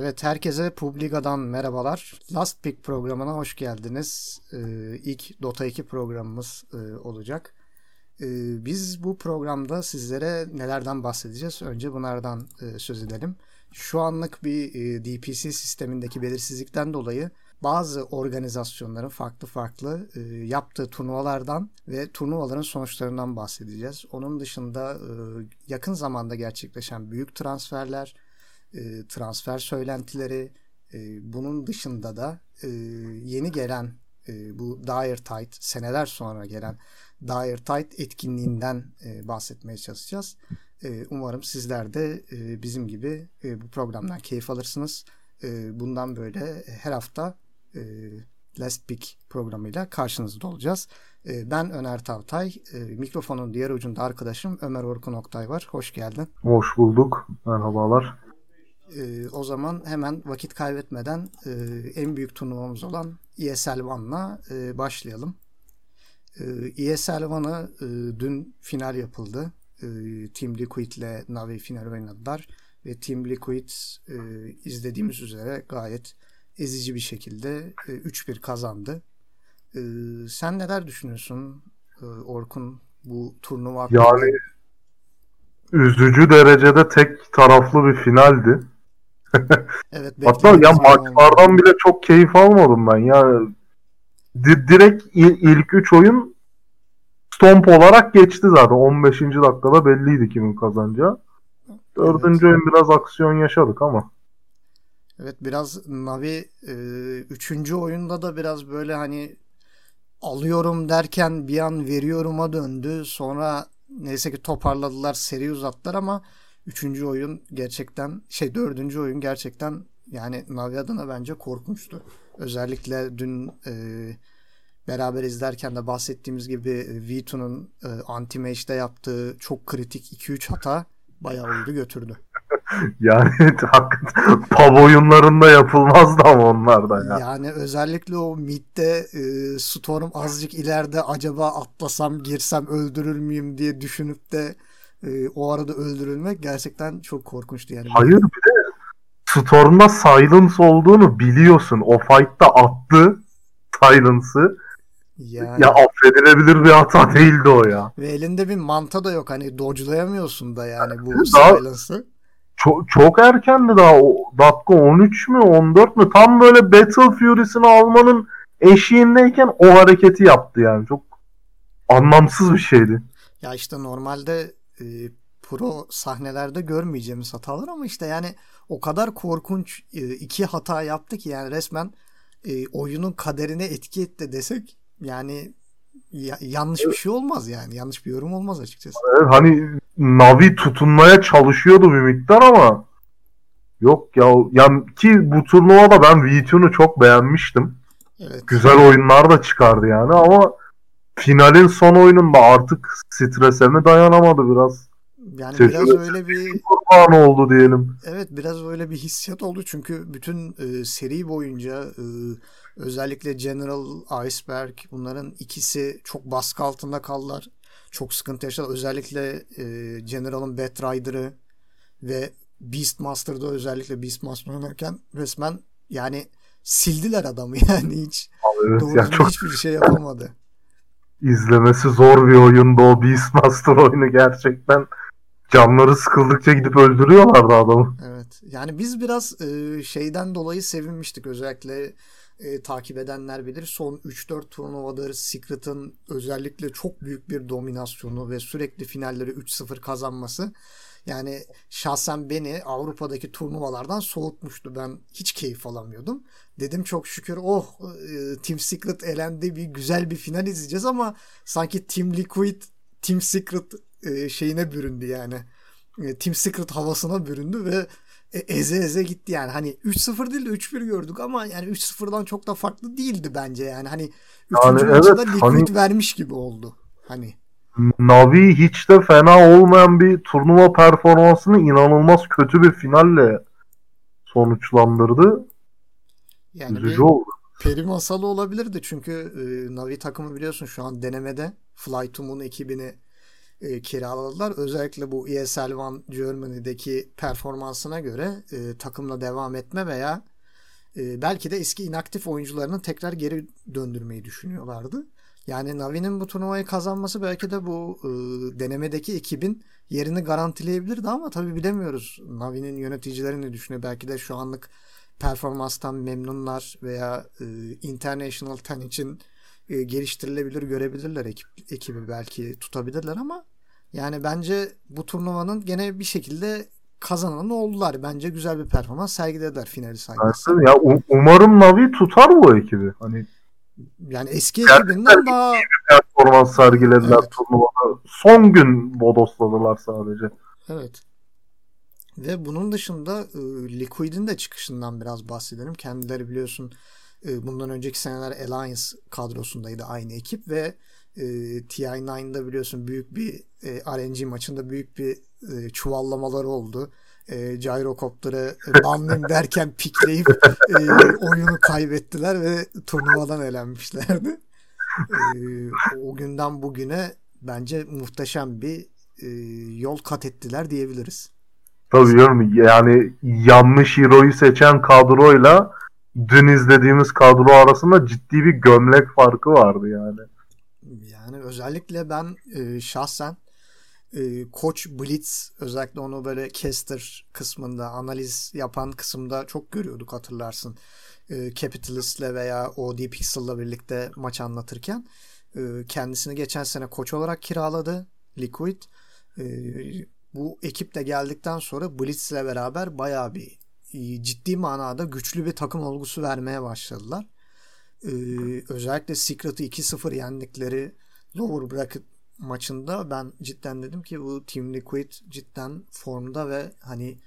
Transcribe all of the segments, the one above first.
Evet herkese Publiga'dan merhabalar. Last Pick programına hoş geldiniz. Ee, ilk Dota 2 programımız e, olacak. Ee, biz bu programda sizlere nelerden bahsedeceğiz? Önce bunlardan e, söz edelim. Şu anlık bir e, DPC sistemindeki belirsizlikten dolayı bazı organizasyonların farklı farklı e, yaptığı turnuvalardan ve turnuvaların sonuçlarından bahsedeceğiz. Onun dışında e, yakın zamanda gerçekleşen büyük transferler, e, transfer söylentileri, e, bunun dışında da e, yeni gelen bu Dire Tide, seneler sonra gelen Dire Tide etkinliğinden bahsetmeye çalışacağız. Umarım sizler de bizim gibi bu programdan keyif alırsınız. Bundan böyle her hafta e, Last Pick programıyla karşınızda olacağız. Ben Öner Tavtay. Mikrofonun diğer ucunda arkadaşım Ömer Orkun Oktay var. Hoş geldin. Hoş bulduk. Merhabalar. E, o zaman hemen vakit kaybetmeden e, en büyük turnuvamız olan ESL One'la e, başlayalım. E, ESL One'a e, dün final yapıldı. E, Team Liquid ile Navi final oynadılar. Ve Team Liquid e, izlediğimiz üzere gayet ezici bir şekilde e, 3-1 kazandı. E, sen neler düşünüyorsun e, Orkun bu turnuva hakkında? Yani üzücü derecede tek taraflı bir finaldi. Evet, Hatta ya maçlardan oldu. bile çok keyif almadım ben. Ya di- direkt il- ilk 3 oyun stomp olarak geçti zaten. 15. dakikada belliydi kimin kazanacağı. Dördüncü evet. oyun biraz aksiyon yaşadık ama. Evet biraz Navi e, üçüncü oyunda da biraz böyle hani alıyorum derken bir an veriyorum'a döndü. Sonra neyse ki toparladılar seri uzattılar ama üçüncü oyun gerçekten şey dördüncü oyun gerçekten yani Navi adına bence korkunçtu. Özellikle dün e, beraber izlerken de bahsettiğimiz gibi V2'nun e, anti-mage'de yaptığı çok kritik 2-3 hata bayağı oldu götürdü. yani hakikaten pub oyunlarında yapılmazdı ama onlar da ya. Yani özellikle o midde e, Storm azıcık ileride acaba atlasam girsem öldürür müyüm diye düşünüp de e, o arada öldürülmek gerçekten çok korkunçtu yani. Hayır bir de Storm'da silence olduğunu biliyorsun. O fight'ta attı silence'ı. Yani... Ya affedilebilir bir hata değildi o ya. Ve elinde bir manta da yok. Hani dodge'layamıyorsun da yani bu daha, silence'ı. Çok, çok erkendi daha. O, dakika 13 mü 14 mü? Tam böyle Battle Fury'sini almanın eşiğindeyken o hareketi yaptı yani. Çok anlamsız bir şeydi. Ya işte normalde e, pro sahnelerde görmeyeceğimiz hatalar ama işte yani o kadar korkunç e, iki hata yaptı ki yani resmen e, oyunun kaderine etki etti desek yani ya, yanlış bir şey olmaz yani. Yanlış bir yorum olmaz açıkçası. Evet, hani Navi tutunmaya çalışıyordu bir miktar ama yok ya yani ki bu turnuvada ben V2'nu çok beğenmiştim. Evet. Güzel oyunlar da çıkardı yani ama finalin son oyununda artık strese mi dayanamadı biraz. Yani Sesine biraz öyle bir kurban oldu diyelim. Evet biraz öyle bir hissiyat oldu çünkü bütün e, seri boyunca e, özellikle General Iceberg bunların ikisi çok baskı altında kaldılar. Çok sıkıntı yaşadılar. Özellikle e, General'ın Batrider'ı ve Beastmaster'da özellikle Beastmaster oynarken resmen yani sildiler adamı yani hiç. Evet, doğru ya çok... hiçbir şey yapamadı. İzlemesi zor bir oyundu o Beastmaster oyunu gerçekten canları sıkıldıkça gidip öldürüyorlardı adamı. Evet. Yani biz biraz e, şeyden dolayı sevinmiştik özellikle e, takip edenler bilir. Son 3-4 turnuvadır Secret'ın özellikle çok büyük bir dominasyonu ve sürekli finalleri 3-0 kazanması yani şahsen beni Avrupa'daki turnuvalardan soğutmuştu. Ben hiç keyif alamıyordum. Dedim çok şükür oh e, Team Secret elendi bir güzel bir final izleyeceğiz ama sanki Team Liquid Team Secret e, şeyine büründü yani. E, Team Secret havasına büründü ve eze eze gitti yani. Hani 3-0 değil de 3-1 gördük ama yani 3-0'dan çok da farklı değildi bence yani. Hani 3. Yani maçta evet, Liquid hani... vermiş gibi oldu. Hani Navi hiç de fena olmayan bir turnuva performansını inanılmaz kötü bir finalle sonuçlandırdı. Yani Üzücü oldu. Peri masalı olabilirdi çünkü e, Navi takımı biliyorsun şu an denemede Fly to Moon ekibini e, kiraladılar. Özellikle bu ESL One Germany'deki performansına göre e, takımla devam etme veya e, belki de eski inaktif oyuncularını tekrar geri döndürmeyi düşünüyorlardı. Yani Navi'nin bu turnuvayı kazanması belki de bu e, denemedeki ekibin yerini garantileyebilirdi ama tabii bilemiyoruz. Navi'nin yöneticileri ne düşünüyor? Belki de şu anlık performanstan memnunlar veya e, International Ten için e, geliştirilebilir görebilirler ekip, ekibi belki tutabilirler ama yani bence bu turnuvanın gene bir şekilde kazananı oldular. Bence güzel bir performans sergilediler finali sayesinde. Ya umarım Navi tutar bu ekibi. Hani yani eski ekibinden daha performans sergilediler evet. turnuvada. Son gün bodosladılar sadece. Evet. Ve bunun dışında e, Liquid'in de çıkışından biraz bahsedelim. Kendileri biliyorsun e, bundan önceki seneler Alliance kadrosundaydı aynı ekip ve e, TI9'da biliyorsun büyük bir e, RNG maçında büyük bir e, çuvallamaları oldu. E, gyrocopter'ı e, banlayayım derken pikleyip e, oyunu kaybettiler ve turnuvadan elenmişlerdi. E, o günden bugüne bence muhteşem bir e, yol kat ettiler diyebiliriz. Tabii diyorum yani yanlış hero'yu seçen kadroyla dün izlediğimiz kadro arasında ciddi bir gömlek farkı vardı yani. Yani özellikle ben e, şahsen e, Koç Blitz özellikle onu böyle caster kısmında analiz yapan kısımda çok görüyorduk hatırlarsın. E, Capitalist'le veya OD Pixel'la birlikte maç anlatırken e, kendisini geçen sene koç olarak kiraladı Liquid. E, bu ekip de geldikten sonra Blitz'le beraber bayağı bir e, ciddi manada güçlü bir takım olgusu vermeye başladılar. Ee, özellikle Secret'ı 2-0 yendikleri lower bracket maçında ben cidden dedim ki bu Team Liquid cidden formda ve hani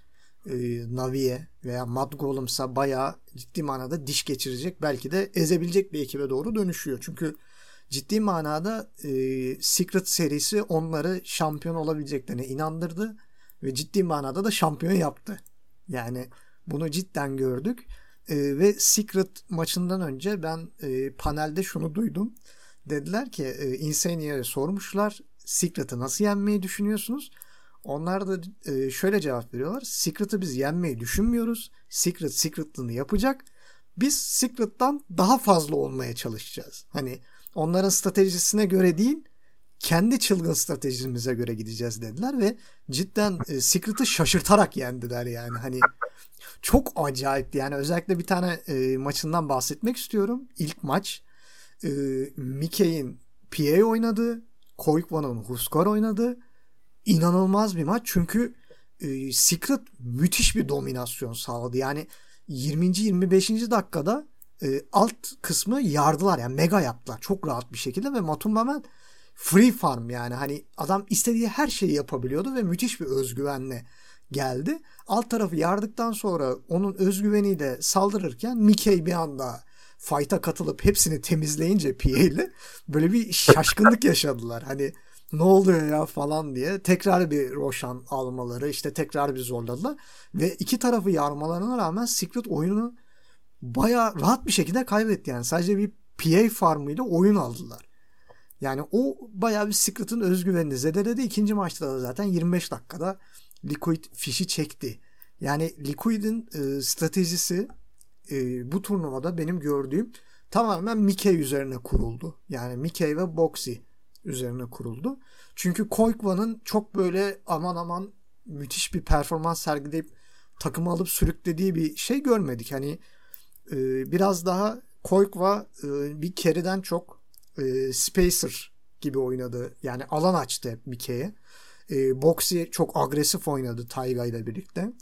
e, Navi'ye veya Mad Golems'a bayağı ciddi manada diş geçirecek belki de ezebilecek bir ekibe doğru dönüşüyor. Çünkü ciddi manada e, Secret serisi onları şampiyon olabileceklerine inandırdı ve ciddi manada da şampiyon yaptı. Yani bunu cidden gördük. E, ve Secret maçından önce ben e, panelde şunu duydum. Dediler ki e, Insane'ye sormuşlar Secret'ı nasıl yenmeyi düşünüyorsunuz? Onlar da e, şöyle cevap veriyorlar. Secret'ı biz yenmeyi düşünmüyoruz. Secret Secret'lığını yapacak. Biz Secret'tan daha fazla olmaya çalışacağız. Hani onların stratejisine göre değil kendi çılgın stratejimize göre gideceğiz dediler ve cidden e, Secret'ı şaşırtarak yendiler yani. Hani çok acayipti yani özellikle bir tane e, maçından bahsetmek istiyorum. İlk maç e, Mickey'in PA oynadı. Koikvan'ın Huskar oynadı. İnanılmaz bir maç çünkü e, Secret müthiş bir dominasyon sağladı. Yani 20. 25. dakikada e, alt kısmı yardılar yani mega yaptılar çok rahat bir şekilde ve Matumbamen free farm yani hani adam istediği her şeyi yapabiliyordu ve müthiş bir özgüvenle geldi. Alt tarafı yardıktan sonra onun özgüveniyle saldırırken Mickey bir anda fight'a katılıp hepsini temizleyince PA böyle bir şaşkınlık yaşadılar. Hani ne oluyor ya falan diye tekrar bir Roshan almaları işte tekrar bir zorladılar ve iki tarafı yarmalarına rağmen Secret oyunu baya rahat bir şekilde kaybetti yani sadece bir PA farmıyla oyun aldılar. Yani o baya bir Secret'ın özgüvenini zedeledi. İkinci maçta da zaten 25 dakikada Liquid fişi çekti. Yani Liquid'in e, stratejisi e, bu turnuvada benim gördüğüm tamamen Mickey üzerine kuruldu. Yani Mickey ve Boxy üzerine kuruldu. Çünkü Koikva'nın çok böyle aman aman müthiş bir performans sergileyip takımı alıp sürüklediği bir şey görmedik. Hani e, biraz daha Koikva e, bir keriden çok e, Spacer gibi oynadı. Yani alan açtı Mickey'e. E, Boxy çok agresif oynadı Taiga ile birlikte.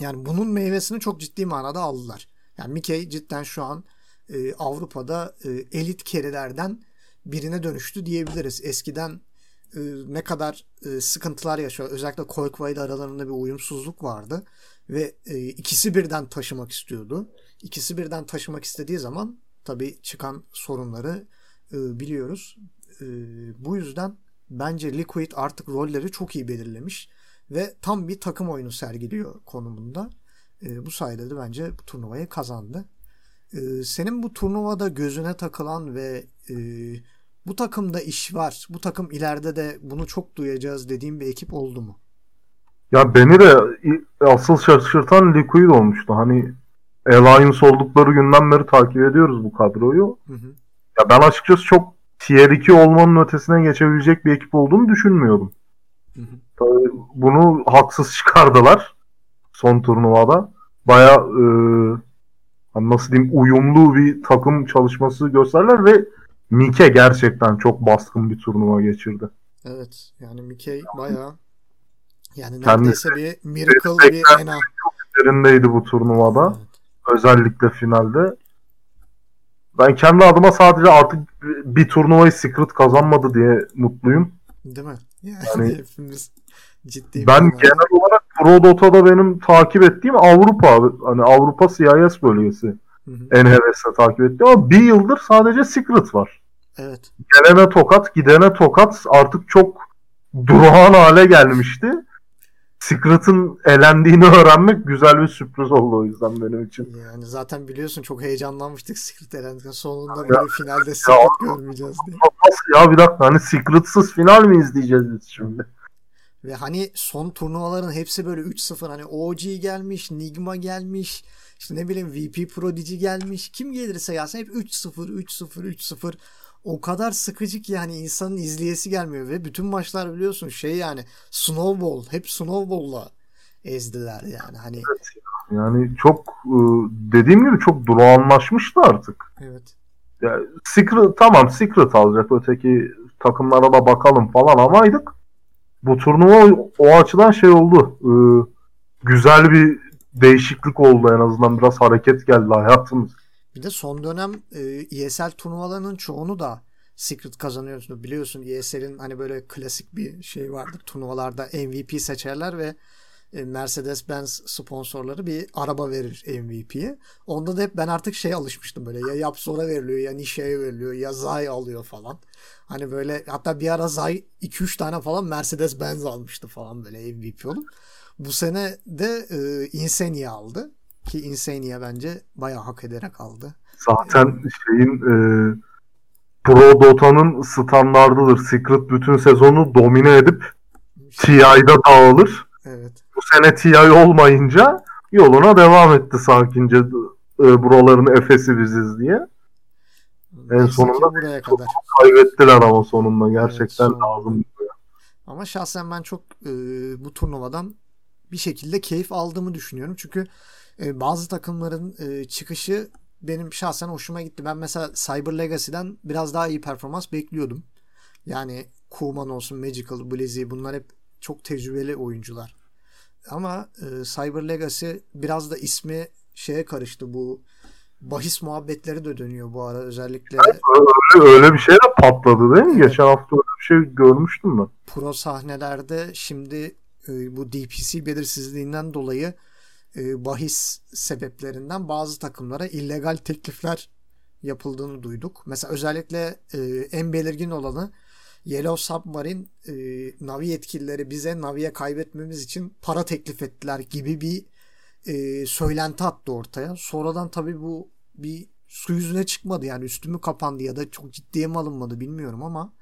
Yani bunun meyvesini çok ciddi manada aldılar. Yani Mickey cidden şu an e, Avrupa'da e, elit kerilerden birine dönüştü diyebiliriz. Eskiden e, ne kadar e, sıkıntılar yaşıyor. Özellikle Koykva ile aralarında bir uyumsuzluk vardı. Ve e, ikisi birden taşımak istiyordu. İkisi birden taşımak istediği zaman tabii çıkan sorunları e, biliyoruz. E, bu yüzden bence Liquid artık rolleri çok iyi belirlemiş ve tam bir takım oyunu sergiliyor konumunda. E, bu sayede de bence bu turnuvayı kazandı. E, senin bu turnuvada gözüne takılan ve e, bu takımda iş var. Bu takım ileride de bunu çok duyacağız dediğim bir ekip oldu mu? Ya beni de asıl şaşırtan Liquid olmuştu. Hani Alliance oldukları günden beri takip ediyoruz bu kadroyu. Hı hı. Ya ben açıkçası çok Tier 2 olmanın ötesine geçebilecek bir ekip olduğunu düşünmüyordum. Hı hı. Tabii bunu haksız çıkardılar son turnuvada. Baya e, hani nasıl diyeyim uyumlu bir takım çalışması gösterler ve Mike gerçekten çok baskın bir turnuva geçirdi. Evet yani Mike baya yani neredeyse Kendisi, bir miracle bir ena. Çok üzerindeydi bu turnuvada. Evet. Özellikle finalde. Ben kendi adıma sadece artık bir turnuvayı Secret kazanmadı diye mutluyum. Değil mi? Yani, yani hepimiz ciddi Ben genel olarak Pro Dota'da benim takip ettiğim Avrupa hani Avrupa CIS bölgesi. Hı hı. En hevesle takip ettiğim ama bir yıldır sadece Secret var. Evet. Gelene tokat, gidene tokat artık çok durağan hale gelmişti. Secret'ın elendiğini öğrenmek güzel bir sürpriz oldu o yüzden benim için. Yani zaten biliyorsun çok heyecanlanmıştık Secret elendikten sonunda böyle finalde Secret ya, görmeyeceğiz diye. Nasıl ya bir dakika hani Secret'sız final mi izleyeceğiz biz şimdi? Ve hani son turnuvaların hepsi böyle 3-0 hani OG gelmiş, Nigma gelmiş, işte ne bileyim VP Prodigy gelmiş. Kim gelirse gelsin hep 3-0, 3-0, 3-0 o kadar sıkıcı ki yani insanın izleyesi gelmiyor ve bütün maçlar biliyorsun şey yani snowball hep snowball'la ezdiler yani hani evet, yani çok e, dediğim gibi çok durağanlaşmıştı artık. Evet. Yani Secret tamam Secret alacak öteki takımlara da bakalım falan amaydık. Bu turnuva o açıdan şey oldu. E, güzel bir değişiklik oldu en azından biraz hareket geldi hayatımız. Bir de son dönem e, ESL turnuvalarının çoğunu da Secret kazanıyorsun. Biliyorsun ESL'in hani böyle klasik bir şey vardır. Turnuvalarda MVP seçerler ve Mercedes-Benz sponsorları bir araba verir MVP'ye. Onda da hep ben artık şey alışmıştım böyle ya Yapsora veriliyor ya Nişe'ye veriliyor ya Zay alıyor falan. Hani böyle hatta bir ara Zay 2-3 tane falan Mercedes-Benz almıştı falan böyle MVP olup. Bu sene de e, Insania aldı. Ki Insania bence bayağı hak ederek aldı. Zaten şeyin e, Pro Dota'nın standardıdır. Secret bütün sezonu domine edip TI'da dağılır. Bu sene TI olmayınca yoluna devam etti sakince e, buraların Efes'i biziz diye. En sonunda buraya kadar. kaybettiler ama sonunda gerçekten evet, lazım. Ama şahsen ben çok e, bu turnuvadan bir şekilde keyif aldığımı düşünüyorum. Çünkü e, bazı takımların e, çıkışı benim şahsen hoşuma gitti. Ben mesela Cyber Legacy'den biraz daha iyi performans bekliyordum. Yani Kuman olsun, Magical, Blizzy bunlar hep çok tecrübeli oyuncular. Ama e, Cyber Legacy biraz da ismi şeye karıştı bu bahis muhabbetleri de dönüyor bu ara özellikle. Evet, öyle, öyle bir şey de patladı değil mi? Evet. Geçen hafta öyle bir şey görmüştüm ben. Pro sahnelerde şimdi e, bu DPC belirsizliğinden dolayı e, bahis sebeplerinden bazı takımlara illegal teklifler yapıldığını duyduk. Mesela özellikle e, en belirgin olanı Yellow Submarine e, Navi yetkilileri bize Navi'ye kaybetmemiz için para teklif ettiler gibi bir e, söylenti attı ortaya. Sonradan tabii bu bir su yüzüne çıkmadı yani üstümü kapandı ya da çok ciddiye mi alınmadı bilmiyorum ama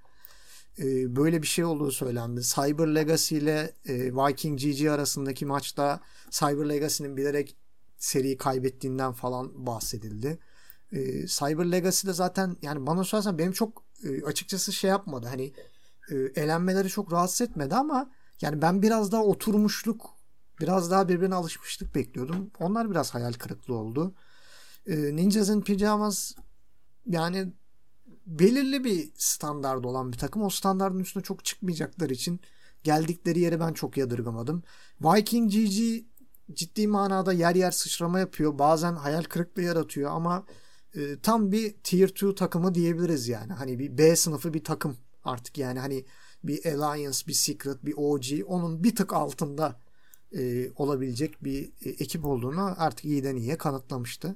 e, böyle bir şey olduğu söylendi. Cyber Legacy ile e, Viking GG arasındaki maçta Cyber Legacy'nin bilerek seriyi kaybettiğinden falan bahsedildi. E, Cyber Legacy'de zaten yani bana sorarsan benim çok e, açıkçası şey yapmadı. Hani e, elenmeleri çok rahatsız etmedi ama yani ben biraz daha oturmuşluk biraz daha birbirine alışmışlık bekliyordum. Onlar biraz hayal kırıklığı oldu. E, Ninjas in Pyjamas yani belirli bir standart olan bir takım. O standartın üstüne çok çıkmayacaklar için geldikleri yere ben çok yadırgamadım. Viking GG ciddi manada yer yer sıçrama yapıyor. Bazen hayal kırıklığı yaratıyor ama e, tam bir tier 2 takımı diyebiliriz yani. Hani bir B sınıfı bir takım artık yani hani bir Alliance, bir Secret, bir OG onun bir tık altında e, olabilecek bir e, ekip olduğunu artık iyiden iyiye kanıtlamıştı.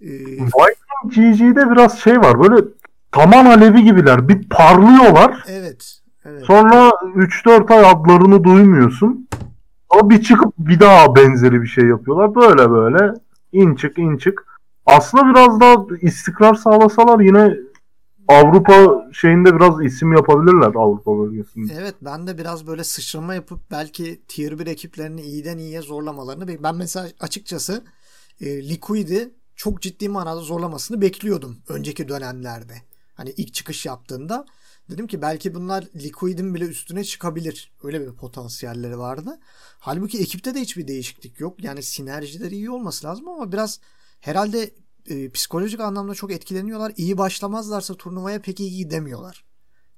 E, Viking GG'de biraz şey var böyle taman alevi gibiler. Bir parlıyorlar. Evet. evet. Sonra 3-4 ay adlarını duymuyorsun. Ama bir çıkıp bir daha benzeri bir şey yapıyorlar. Böyle böyle in çık in çık. Aslında biraz daha istikrar sağlasalar yine Avrupa şeyinde biraz isim yapabilirler Avrupa bölgesinde. Evet ben de biraz böyle sıçrama yapıp belki tier 1 ekiplerini iyiden iyiye zorlamalarını ben mesela açıkçası e, Liquid'i çok ciddi manada zorlamasını bekliyordum önceki dönemlerde. Hani ilk çıkış yaptığında dedim ki belki bunlar Liquid'in bile üstüne çıkabilir. Öyle bir potansiyelleri vardı. Halbuki ekipte de hiçbir değişiklik yok. Yani sinerjileri iyi olması lazım ama biraz herhalde e, psikolojik anlamda çok etkileniyorlar. İyi başlamazlarsa turnuvaya pek iyi gidemiyorlar.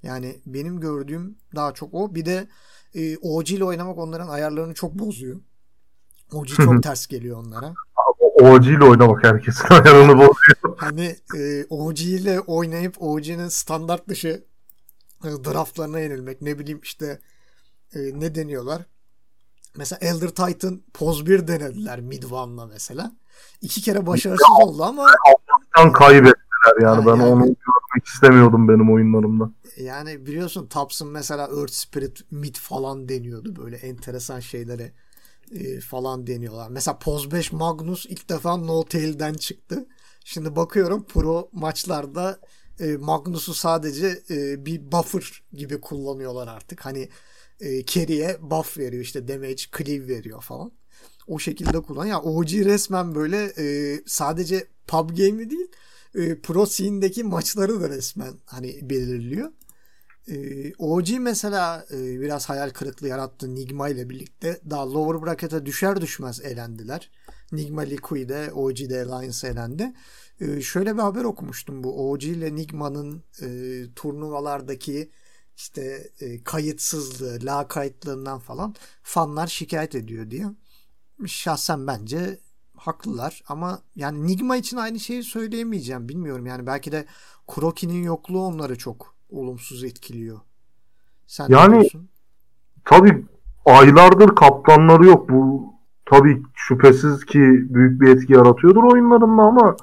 Yani benim gördüğüm daha çok o. Bir de e, OG ile oynamak onların ayarlarını çok bozuyor. OG çok ters geliyor onlara. OG ile oynamak herkesin ayarını bozuyor. Hani e, OG ile oynayıp OG'nin standart dışı e, draftlarına yenilmek. Ne bileyim işte e, ne deniyorlar? Mesela Elder Titan Poz 1 denediler Mid One'la mesela. İki kere başarısız ya, oldu ama Allah'tan kaybettiler yani. ben yani, onu görmek istemiyordum benim oyunlarımda. Yani biliyorsun Taps'ın mesela Earth Spirit Mid falan deniyordu. Böyle enteresan şeyleri e, falan deniyorlar. Mesela Poz 5 Magnus ilk defa No Tail'den çıktı. Şimdi bakıyorum pro maçlarda e, Magnus'u sadece e, bir buffer gibi kullanıyorlar artık. Hani e, carry'e buff veriyor işte damage, cleave veriyor falan. O şekilde kullan. Ya OG resmen böyle e, sadece pub game'i değil e, pro scene'deki maçları da resmen hani belirliyor. E, OG mesela e, biraz hayal kırıklığı yarattı Nigma ile birlikte. Daha lower bracket'e düşer düşmez elendiler. Nigma Liquid'e, OG'de Alliance elendi. E, şöyle bir haber okumuştum bu OG ile Nigma'nın e, turnuvalardaki işte e, kayıtsızlığı, la kayıtlığından falan fanlar şikayet ediyor diye. Şahsen bence haklılar ama yani Nigma için aynı şeyi söyleyemeyeceğim. Bilmiyorum yani belki de Kuroki'nin yokluğu onları çok olumsuz etkiliyor. Sen yani tabi aylardır kaptanları yok. Bu tabi şüphesiz ki büyük bir etki yaratıyordur oyunlarında ama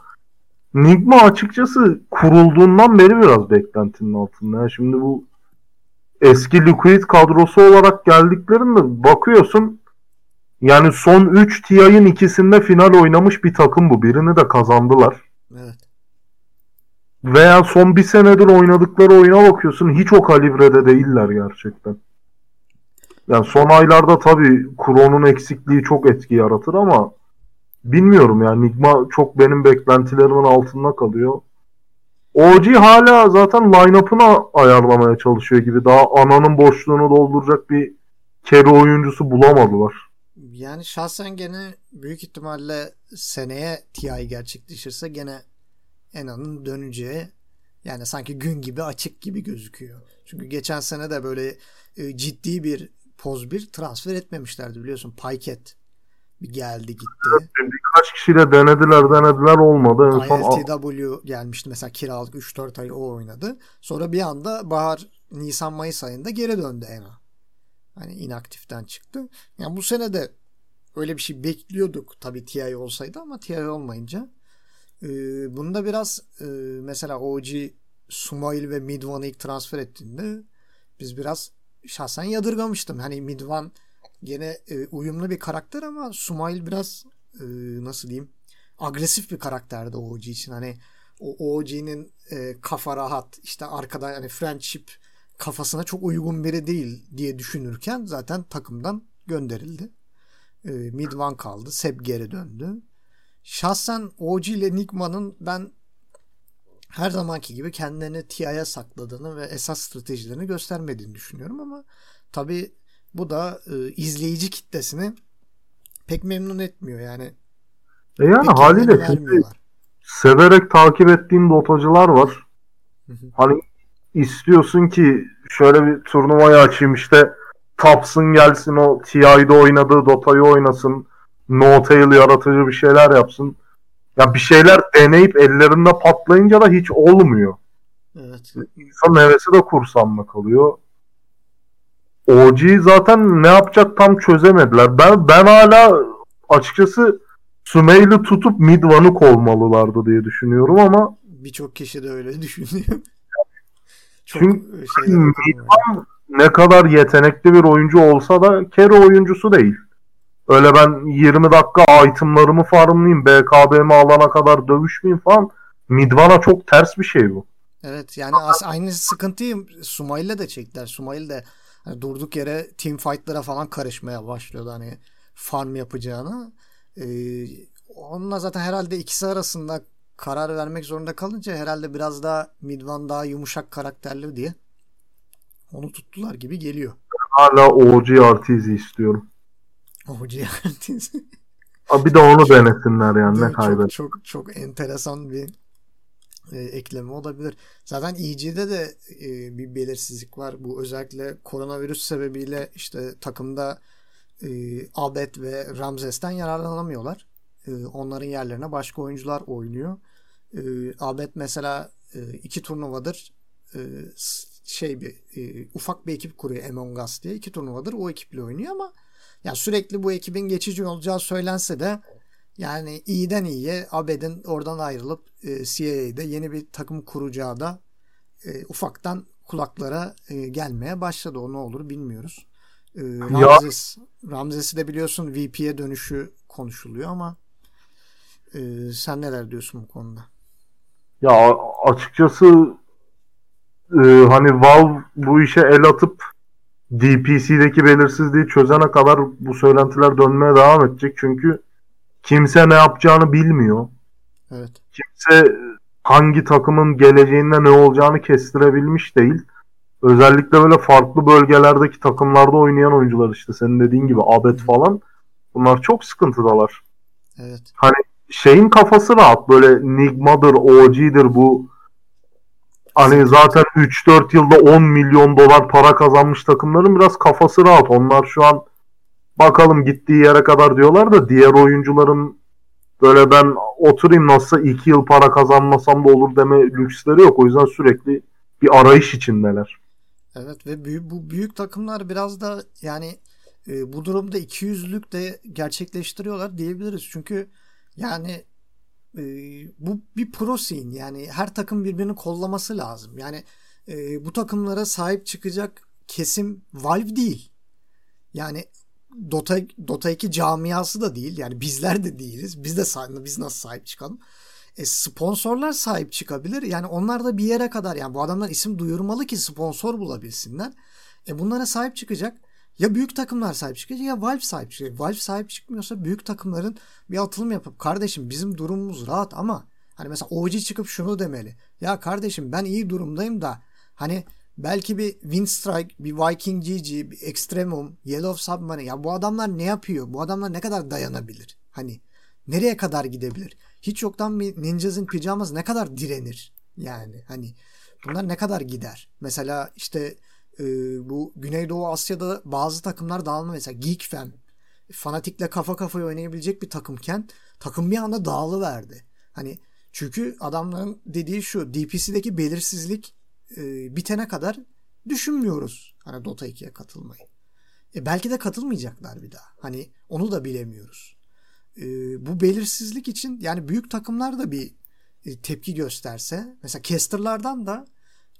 Nigma açıkçası kurulduğundan beri biraz beklentinin altında. Yani şimdi bu eski Liquid kadrosu olarak geldiklerinde bakıyorsun yani son 3 TI'nin ikisinde final oynamış bir takım bu. Birini de kazandılar. Evet. Veya son bir senedir oynadıkları oyuna bakıyorsun hiç o kalibrede değiller gerçekten. Yani son aylarda tabii Kron'un eksikliği çok etki yaratır ama bilmiyorum yani Nigma çok benim beklentilerimin altında kalıyor. OG hala zaten line-up'ını ayarlamaya çalışıyor gibi. Daha ananın boşluğunu dolduracak bir carry oyuncusu bulamadılar. Yani şahsen gene büyük ihtimalle seneye TI gerçekleşirse gene Ena'nın döneceği yani sanki gün gibi açık gibi gözüküyor. Çünkü geçen sene de böyle e, ciddi bir poz bir transfer etmemişlerdi biliyorsun. Payket bir geldi gitti. Birkaç kişiyle denediler denediler olmadı. En son ILTW gelmişti mesela kiralık 3-4 ay o oynadı. Sonra bir anda bahar Nisan Mayıs ayında geri döndü Ena. Hani inaktiften çıktı. Yani bu sene de öyle bir şey bekliyorduk tabii TI olsaydı ama TI olmayınca e, bunda biraz e, mesela OG Sumail ve Midvan'ı ilk transfer ettiğinde biz biraz şahsen yadırgamıştım. Hani Midvan gene e, uyumlu bir karakter ama Sumail biraz e, nasıl diyeyim agresif bir karakterdi OG için. Hani o OG'nin e, kafa rahat işte arkada hani friendship kafasına çok uygun biri değil diye düşünürken zaten takımdan gönderildi. E, Midvan kaldı. Seb geri döndü. Şahsen OG ile Nigma'nın ben her zamanki gibi kendilerini TI'ye sakladığını ve esas stratejilerini göstermediğini düşünüyorum ama tabi bu da e, izleyici kitlesini pek memnun etmiyor yani. E yani haliyle şimdi severek takip ettiğim dotacılar var. hani istiyorsun ki şöyle bir turnuvayı açayım işte Taps'ın gelsin o TI'de oynadığı Dota'yı oynasın. No Tail yaratıcı bir şeyler yapsın. Ya bir şeyler deneyip ellerinde patlayınca da hiç olmuyor. Evet. İnsan hevesi de kursanla kalıyor. OG zaten ne yapacak tam çözemediler. Ben ben hala açıkçası Sümeyli tutup Midvan'ı kovmalılardı diye düşünüyorum ama birçok kişi de öyle düşünüyor. Çok Çünkü Midvan ne kadar yetenekli bir oyuncu olsa da kere oyuncusu değil. Öyle ben 20 dakika itemlarımı farmlayayım, BKB'mi alana kadar dövüşmeyeyim falan. Midvan'a çok ters bir şey bu. Evet yani aynı sıkıntıyı Sumail'le de çektiler. Sumail de hani durduk yere team fight'lara falan karışmaya başlıyordu hani farm yapacağını. Ee, onunla zaten herhalde ikisi arasında karar vermek zorunda kalınca herhalde biraz daha Midvan daha yumuşak karakterli diye onu tuttular gibi geliyor. Hala OG Artiz'i istiyorum. OG Artiz. bir de onu denesinler yani ne kaybeder. Çok, çok çok enteresan bir e, ekleme olabilir. Zaten EG'de de e, bir belirsizlik var. Bu özellikle koronavirüs sebebiyle işte takımda e, Abed ve Ramzes'ten yararlanamıyorlar. E, onların yerlerine başka oyuncular oynuyor. E, Abed mesela e, iki turnuvadır e, şey bir e, ufak bir ekip kuruyor Among Us diye. iki turnuvadır o ekiple oynuyor ama ya sürekli bu ekibin geçici olacağı söylense de yani iyiden iyiye Abed'in oradan ayrılıp e, CIA'de yeni bir takım kuracağı da e, ufaktan kulaklara e, gelmeye başladı. O ne olur bilmiyoruz. E, Ramses, Ramses'i de biliyorsun VP'ye dönüşü konuşuluyor ama e, sen neler diyorsun bu konuda? Ya açıkçası e, hani Valve bu işe el atıp DPC'deki belirsizliği çözene kadar bu söylentiler dönmeye devam edecek. Çünkü kimse ne yapacağını bilmiyor. Evet. Kimse hangi takımın geleceğinde ne olacağını kestirebilmiş değil. Özellikle böyle farklı bölgelerdeki takımlarda oynayan oyuncular işte senin dediğin gibi Abet falan bunlar çok sıkıntıdalar. Evet. Hani şeyin kafası rahat böyle Nigma'dır, OG'dir bu hani zaten 3-4 yılda 10 milyon dolar para kazanmış takımların biraz kafası rahat. Onlar şu an bakalım gittiği yere kadar diyorlar da diğer oyuncuların böyle ben oturayım nasıl 2 yıl para kazanmasam da olur deme lüksleri yok. O yüzden sürekli bir arayış içindeler. Evet ve büyük, bu büyük takımlar biraz da yani e, bu durumda 200'lük de gerçekleştiriyorlar diyebiliriz. Çünkü yani e, bu bir pro scene yani her takım birbirini kollaması lazım. Yani e, bu takımlara sahip çıkacak kesim Valve değil. Yani Dota Dota 2 camiası da değil. Yani bizler de değiliz. Biz de sahip, biz nasıl sahip çıkalım? E, sponsorlar sahip çıkabilir. Yani onlar da bir yere kadar yani bu adamlar isim duyurmalı ki sponsor bulabilsinler. E bunlara sahip çıkacak. Ya büyük takımlar sahip çıkacak ya Valve sahip çıkacak. Valve sahip çıkmıyorsa büyük takımların bir atılım yapıp kardeşim bizim durumumuz rahat ama hani mesela OG çıkıp şunu demeli. Ya kardeşim ben iyi durumdayım da hani belki bir Windstrike, bir Viking GG, bir Extremum, Yellow Submarine ya bu adamlar ne yapıyor? Bu adamlar ne kadar dayanabilir? Hani nereye kadar gidebilir? Hiç yoktan bir Ninjas in Pyjamas ne kadar direnir? Yani hani bunlar ne kadar gider? Mesela işte e, bu Güneydoğu Asya'da bazı takımlar dağılma mesela Geekfam fanatikle kafa kafaya oynayabilecek bir takımken takım bir anda dağılıverdi. Hani çünkü adamların dediği şu DPC'deki belirsizlik e, bitene kadar düşünmüyoruz hani Dota 2'ye katılmayı. E, belki de katılmayacaklar bir daha. Hani onu da bilemiyoruz. E, bu belirsizlik için yani büyük takımlar da bir e, tepki gösterse mesela casterlardan da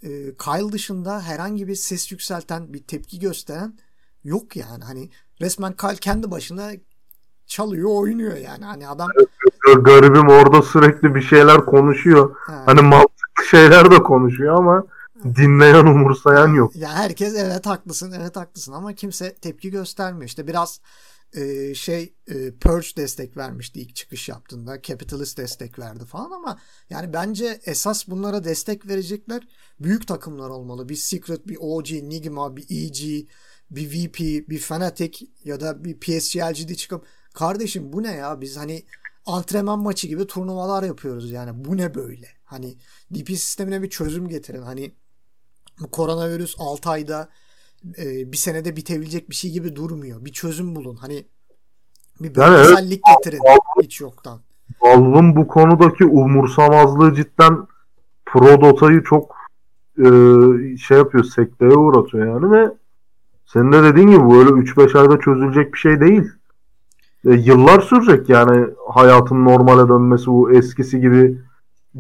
e, Kyle dışında herhangi bir ses yükselten bir tepki gösteren yok yani. Hani resmen Kyle kendi başına çalıyor oynuyor yani. Hani adam garibim orada sürekli bir şeyler konuşuyor. Ha. Hani mantıklı şeyler de konuşuyor ama dinleyen umursayan yok. Ya herkes evet haklısın evet haklısın ama kimse tepki göstermiyor. İşte biraz e, şey e, Purge destek vermişti ilk çıkış yaptığında. Capitalist destek verdi falan ama yani bence esas bunlara destek verecekler büyük takımlar olmalı. Bir Secret, bir OG, Nigma, bir EG, bir VP, bir Fnatic ya da bir PSGLG'de çıkıp kardeşim bu ne ya biz hani antrenman maçı gibi turnuvalar yapıyoruz yani bu ne böyle? Hani DP sistemine bir çözüm getirin. Hani bu koronavirüs 6 ayda e, bir senede bitebilecek bir şey gibi durmuyor. Bir çözüm bulun. Hani bir bölgesellik yani evet, getirin Valve, hiç yoktan. Valve'ın bu konudaki umursamazlığı cidden Pro Dota'yı çok e, şey yapıyor, sekteye uğratıyor yani ve senin de dediğin gibi böyle 3-5 ayda çözülecek bir şey değil. E, yıllar sürecek yani hayatın normale dönmesi bu eskisi gibi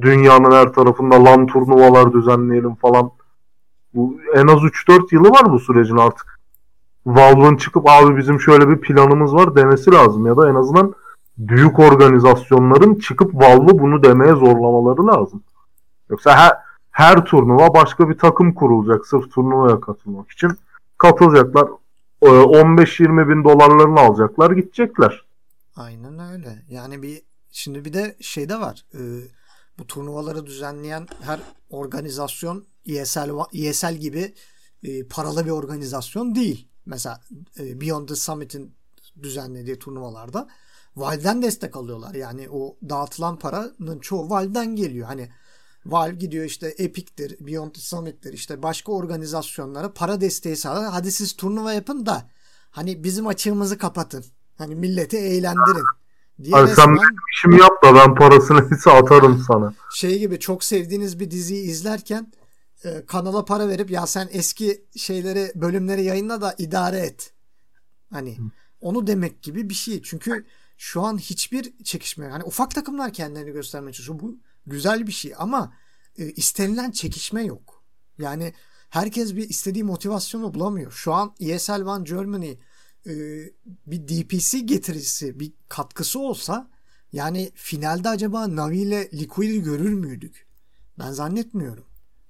dünyanın her tarafında lan turnuvalar düzenleyelim falan. Bu en az 3-4 yılı var bu sürecin artık. Valve'ın çıkıp abi bizim şöyle bir planımız var demesi lazım ya da en azından büyük organizasyonların çıkıp Valve'ı bunu demeye zorlamaları lazım. Yoksa her her turnuva başka bir takım kurulacak sırf turnuvaya katılmak için. Katılacaklar. 15-20 e, bin dolarlarını alacaklar gidecekler. Aynen öyle. Yani bir şimdi bir de şey de var. E, bu turnuvaları düzenleyen her organizasyon ESL, ESL gibi e, paralı bir organizasyon değil. Mesela e, Beyond the Summit'in düzenlediği turnuvalarda Valve'den destek alıyorlar. Yani o dağıtılan paranın çoğu Valve'den geliyor. Hani Valve gidiyor işte Epic'tir, Beyond the Summit'tir işte başka organizasyonlara para desteği sağlar. Hadi siz turnuva yapın da hani bizim açığımızı kapatın. Hani milleti eğlendirin. Diye Abi resmen, sen işimi yap da ben parasını ise atarım sana. Şey gibi çok sevdiğiniz bir diziyi izlerken e, kanala para verip ya sen eski şeyleri bölümleri yayınla da idare et. Hani Hı. onu demek gibi bir şey. Çünkü şu an hiçbir çekişme hani ufak takımlar kendilerini göstermeye çalışıyor. Bu güzel bir şey ama e, istenilen çekişme yok. Yani herkes bir istediği motivasyonu bulamıyor. Şu an ESL One Germany e, bir DPC getirisi, bir katkısı olsa yani finalde acaba Navi ile Liquid'i görür müydük? Ben zannetmiyorum.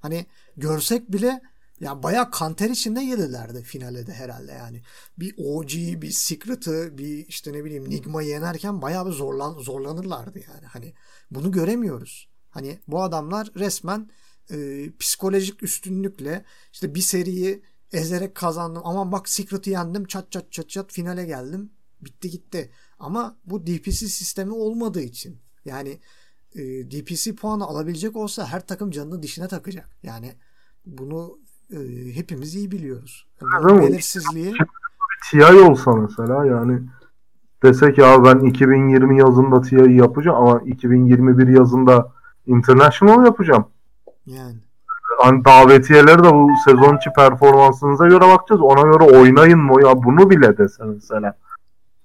Hani görsek bile ya bayağı kanter içinde yedilerdi finale de herhalde yani. Bir OG, bir Secret'ı, bir işte ne bileyim Nigma'yı yenerken bayağı bir zorlan, zorlanırlardı yani. Hani bunu göremiyoruz. Hani bu adamlar resmen e, psikolojik üstünlükle işte bir seriyi ezerek kazandım. Aman bak Secret'ı yendim çat çat çat çat finale geldim. Bitti gitti. Ama bu DPC sistemi olmadığı için yani e, DPC puanı alabilecek olsa her takım canını dişine takacak. Yani bunu e, hepimiz iyi biliyoruz. Yani belirsizliği TI olsa mesela yani desek ya ben 2020 yazında TI yapacağım ama 2021 yazında International yapacağım. Yani. Hani davetiyeleri de bu sezon içi performansınıza göre bakacağız. Ona göre oynayın mı ya bunu bile dese mesela.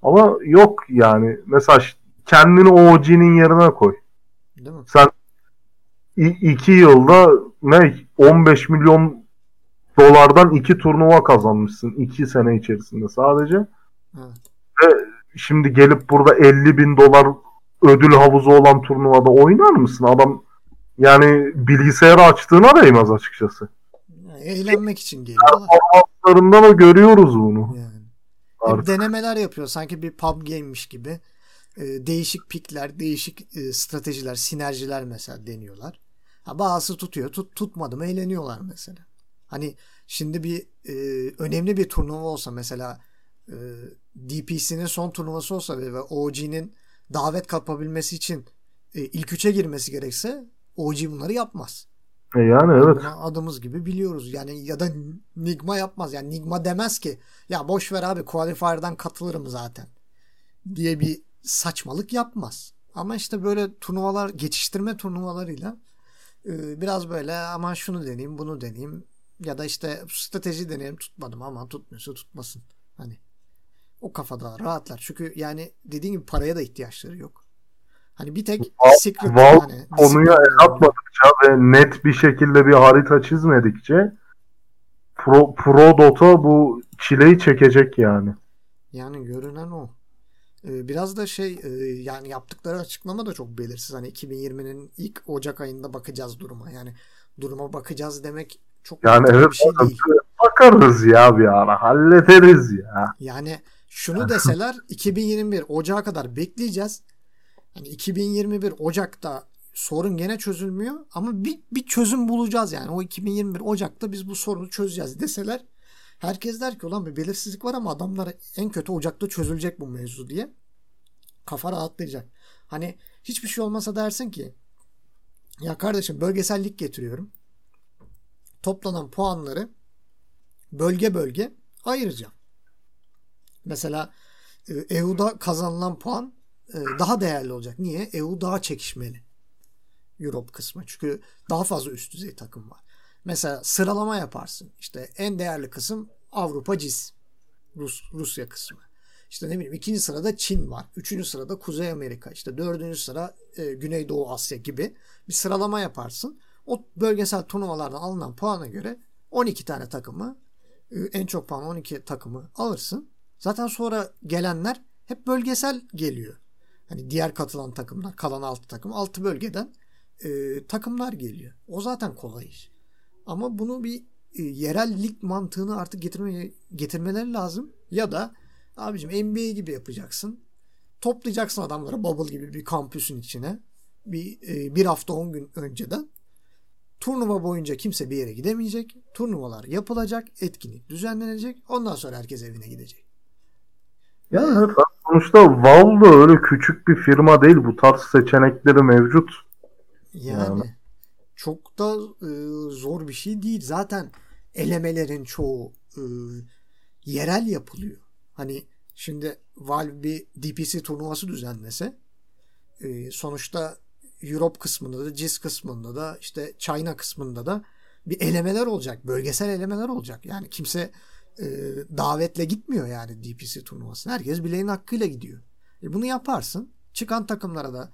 Ama yok yani. Mesela kendini OG'nin yerine koy. Değil mi? Sen iki yılda ne 15 milyon dolardan iki turnuva kazanmışsın. iki sene içerisinde sadece. Evet. Ve şimdi gelip burada 50 bin dolar ödül havuzu olan turnuvada oynar mısın? Adam yani bilgisayarı açtığına değmez açıkçası. eğlenmek için geliyor. Performanslarından da görüyoruz bunu. Yani. Denemeler yapıyor. Sanki bir pub game'miş gibi. Ee, değişik pikler, değişik e, stratejiler, sinerjiler mesela deniyorlar. Ha, bazısı tutuyor. Tut, tutmadı mı eğleniyorlar mesela. Hani şimdi bir e, önemli bir turnuva olsa mesela e, DPC'nin son turnuvası olsa ve OG'nin davet kapabilmesi için e, ilk üçe girmesi gerekse OG bunları yapmaz. E yani evet. Buna adımız gibi biliyoruz. Yani ya da Nigma yapmaz. Yani Nigma demez ki ya boş ver abi qualifier'dan katılırım zaten diye bir saçmalık yapmaz. Ama işte böyle turnuvalar geçiştirme turnuvalarıyla e, biraz böyle ama şunu deneyeyim bunu deneyeyim ya da işte strateji deneyim tutmadım ama tutmuyorsa tutmasın. Hani o kafada rahatlar. Çünkü yani dediğim gibi paraya da ihtiyaçları yok. Hani bir tek Val, Secret Val hani, konuya el atmadıkça ve net bir şekilde bir harita çizmedikçe Pro, Pro Dota bu çileyi çekecek yani. Yani görünen o. Ee, biraz da şey e, yani yaptıkları açıklama da çok belirsiz. Hani 2020'nin ilk Ocak ayında bakacağız duruma. Yani duruma bakacağız demek çok yani evet, bir şey değil. Bakarız ya bir ara hallederiz ya. Yani şunu deseler 2021 Ocak'a kadar bekleyeceğiz. Hani 2021 Ocak'ta sorun gene çözülmüyor ama bir, bir çözüm bulacağız yani. O 2021 Ocak'ta biz bu sorunu çözeceğiz deseler herkes der ki ulan bir belirsizlik var ama adamlar en kötü Ocak'ta çözülecek bu mevzu diye kafa rahatlayacak. Hani hiçbir şey olmasa dersin ki ya kardeşim bölgesellik getiriyorum. Toplanan puanları bölge bölge ayıracağım. Mesela EU'da kazanılan puan e, daha değerli olacak. Niye? EU daha çekişmeli. Europe kısmı. Çünkü daha fazla üst düzey takım var. Mesela sıralama yaparsın. İşte en değerli kısım Avrupa CIS. Rus, Rusya kısmı. İşte ne bileyim ikinci sırada Çin var. Üçüncü sırada Kuzey Amerika. İşte dördüncü sıra e, Güneydoğu Asya gibi bir sıralama yaparsın. O bölgesel turnuvalardan alınan puana göre 12 tane takımı e, en çok puan 12 takımı alırsın. Zaten sonra gelenler hep bölgesel geliyor. Hani diğer katılan takımlar, kalan 6 takım 6 bölgeden e, takımlar geliyor. O zaten kolay iş. Ama bunu bir e, yerel lig mantığını artık getirme, getirmeleri lazım. Ya da abicim NBA gibi yapacaksın. Toplayacaksın adamları bubble gibi bir kampüsün içine. Bir, e, bir hafta on gün önceden. Turnuva boyunca kimse bir yere gidemeyecek. Turnuvalar yapılacak. Etkinlik düzenlenecek. Ondan sonra herkes evine gidecek. Yani sonuçta Valve öyle küçük bir firma değil. Bu tarz seçenekleri mevcut. Yani, yani. Çok da e, zor bir şey değil. Zaten elemelerin çoğu e, yerel yapılıyor. Hani şimdi Valve bir DPC turnuvası düzenlese e, sonuçta Europe kısmında da CIS kısmında da işte China kısmında da bir elemeler olacak. Bölgesel elemeler olacak. Yani kimse e, davetle gitmiyor yani DPC turnuvasına. Herkes bileğin hakkıyla gidiyor. E bunu yaparsın. Çıkan takımlara da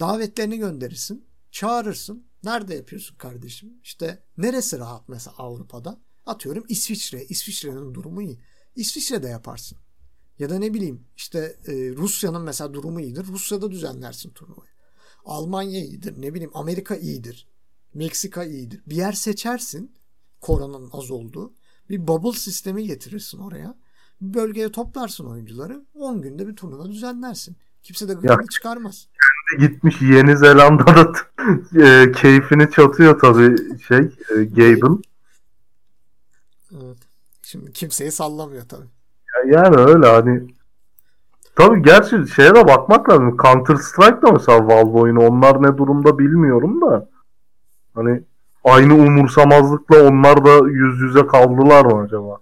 davetlerini gönderirsin. Çağırırsın. Nerede yapıyorsun kardeşim? İşte neresi rahat mesela Avrupa'da? Atıyorum İsviçre. İsviçre'nin durumu iyi. İsviçre'de yaparsın. Ya da ne bileyim işte e, Rusya'nın mesela durumu iyidir. Rusya'da düzenlersin turnuvayı. Almanya iyidir. Ne bileyim Amerika iyidir. Meksika iyidir. Bir yer seçersin. Koronanın az olduğu. Bir bubble sistemi getirirsin oraya. Bir bölgeye toplarsın oyuncuları. 10 günde bir turnuva düzenlersin. Kimse de gıkını çıkarmaz. Gitmiş Yeni Zelanda'da e, keyfini çatıyor tabii şey e, Gabe'ın. Evet. Şimdi kimseyi sallamıyor tabii. Yani öyle hani Tabii gerçi şeye de bakmak lazım. Counter Strike da mesela Valve oyunu. Onlar ne durumda bilmiyorum da. Hani aynı umursamazlıkla onlar da yüz yüze kaldılar mı acaba?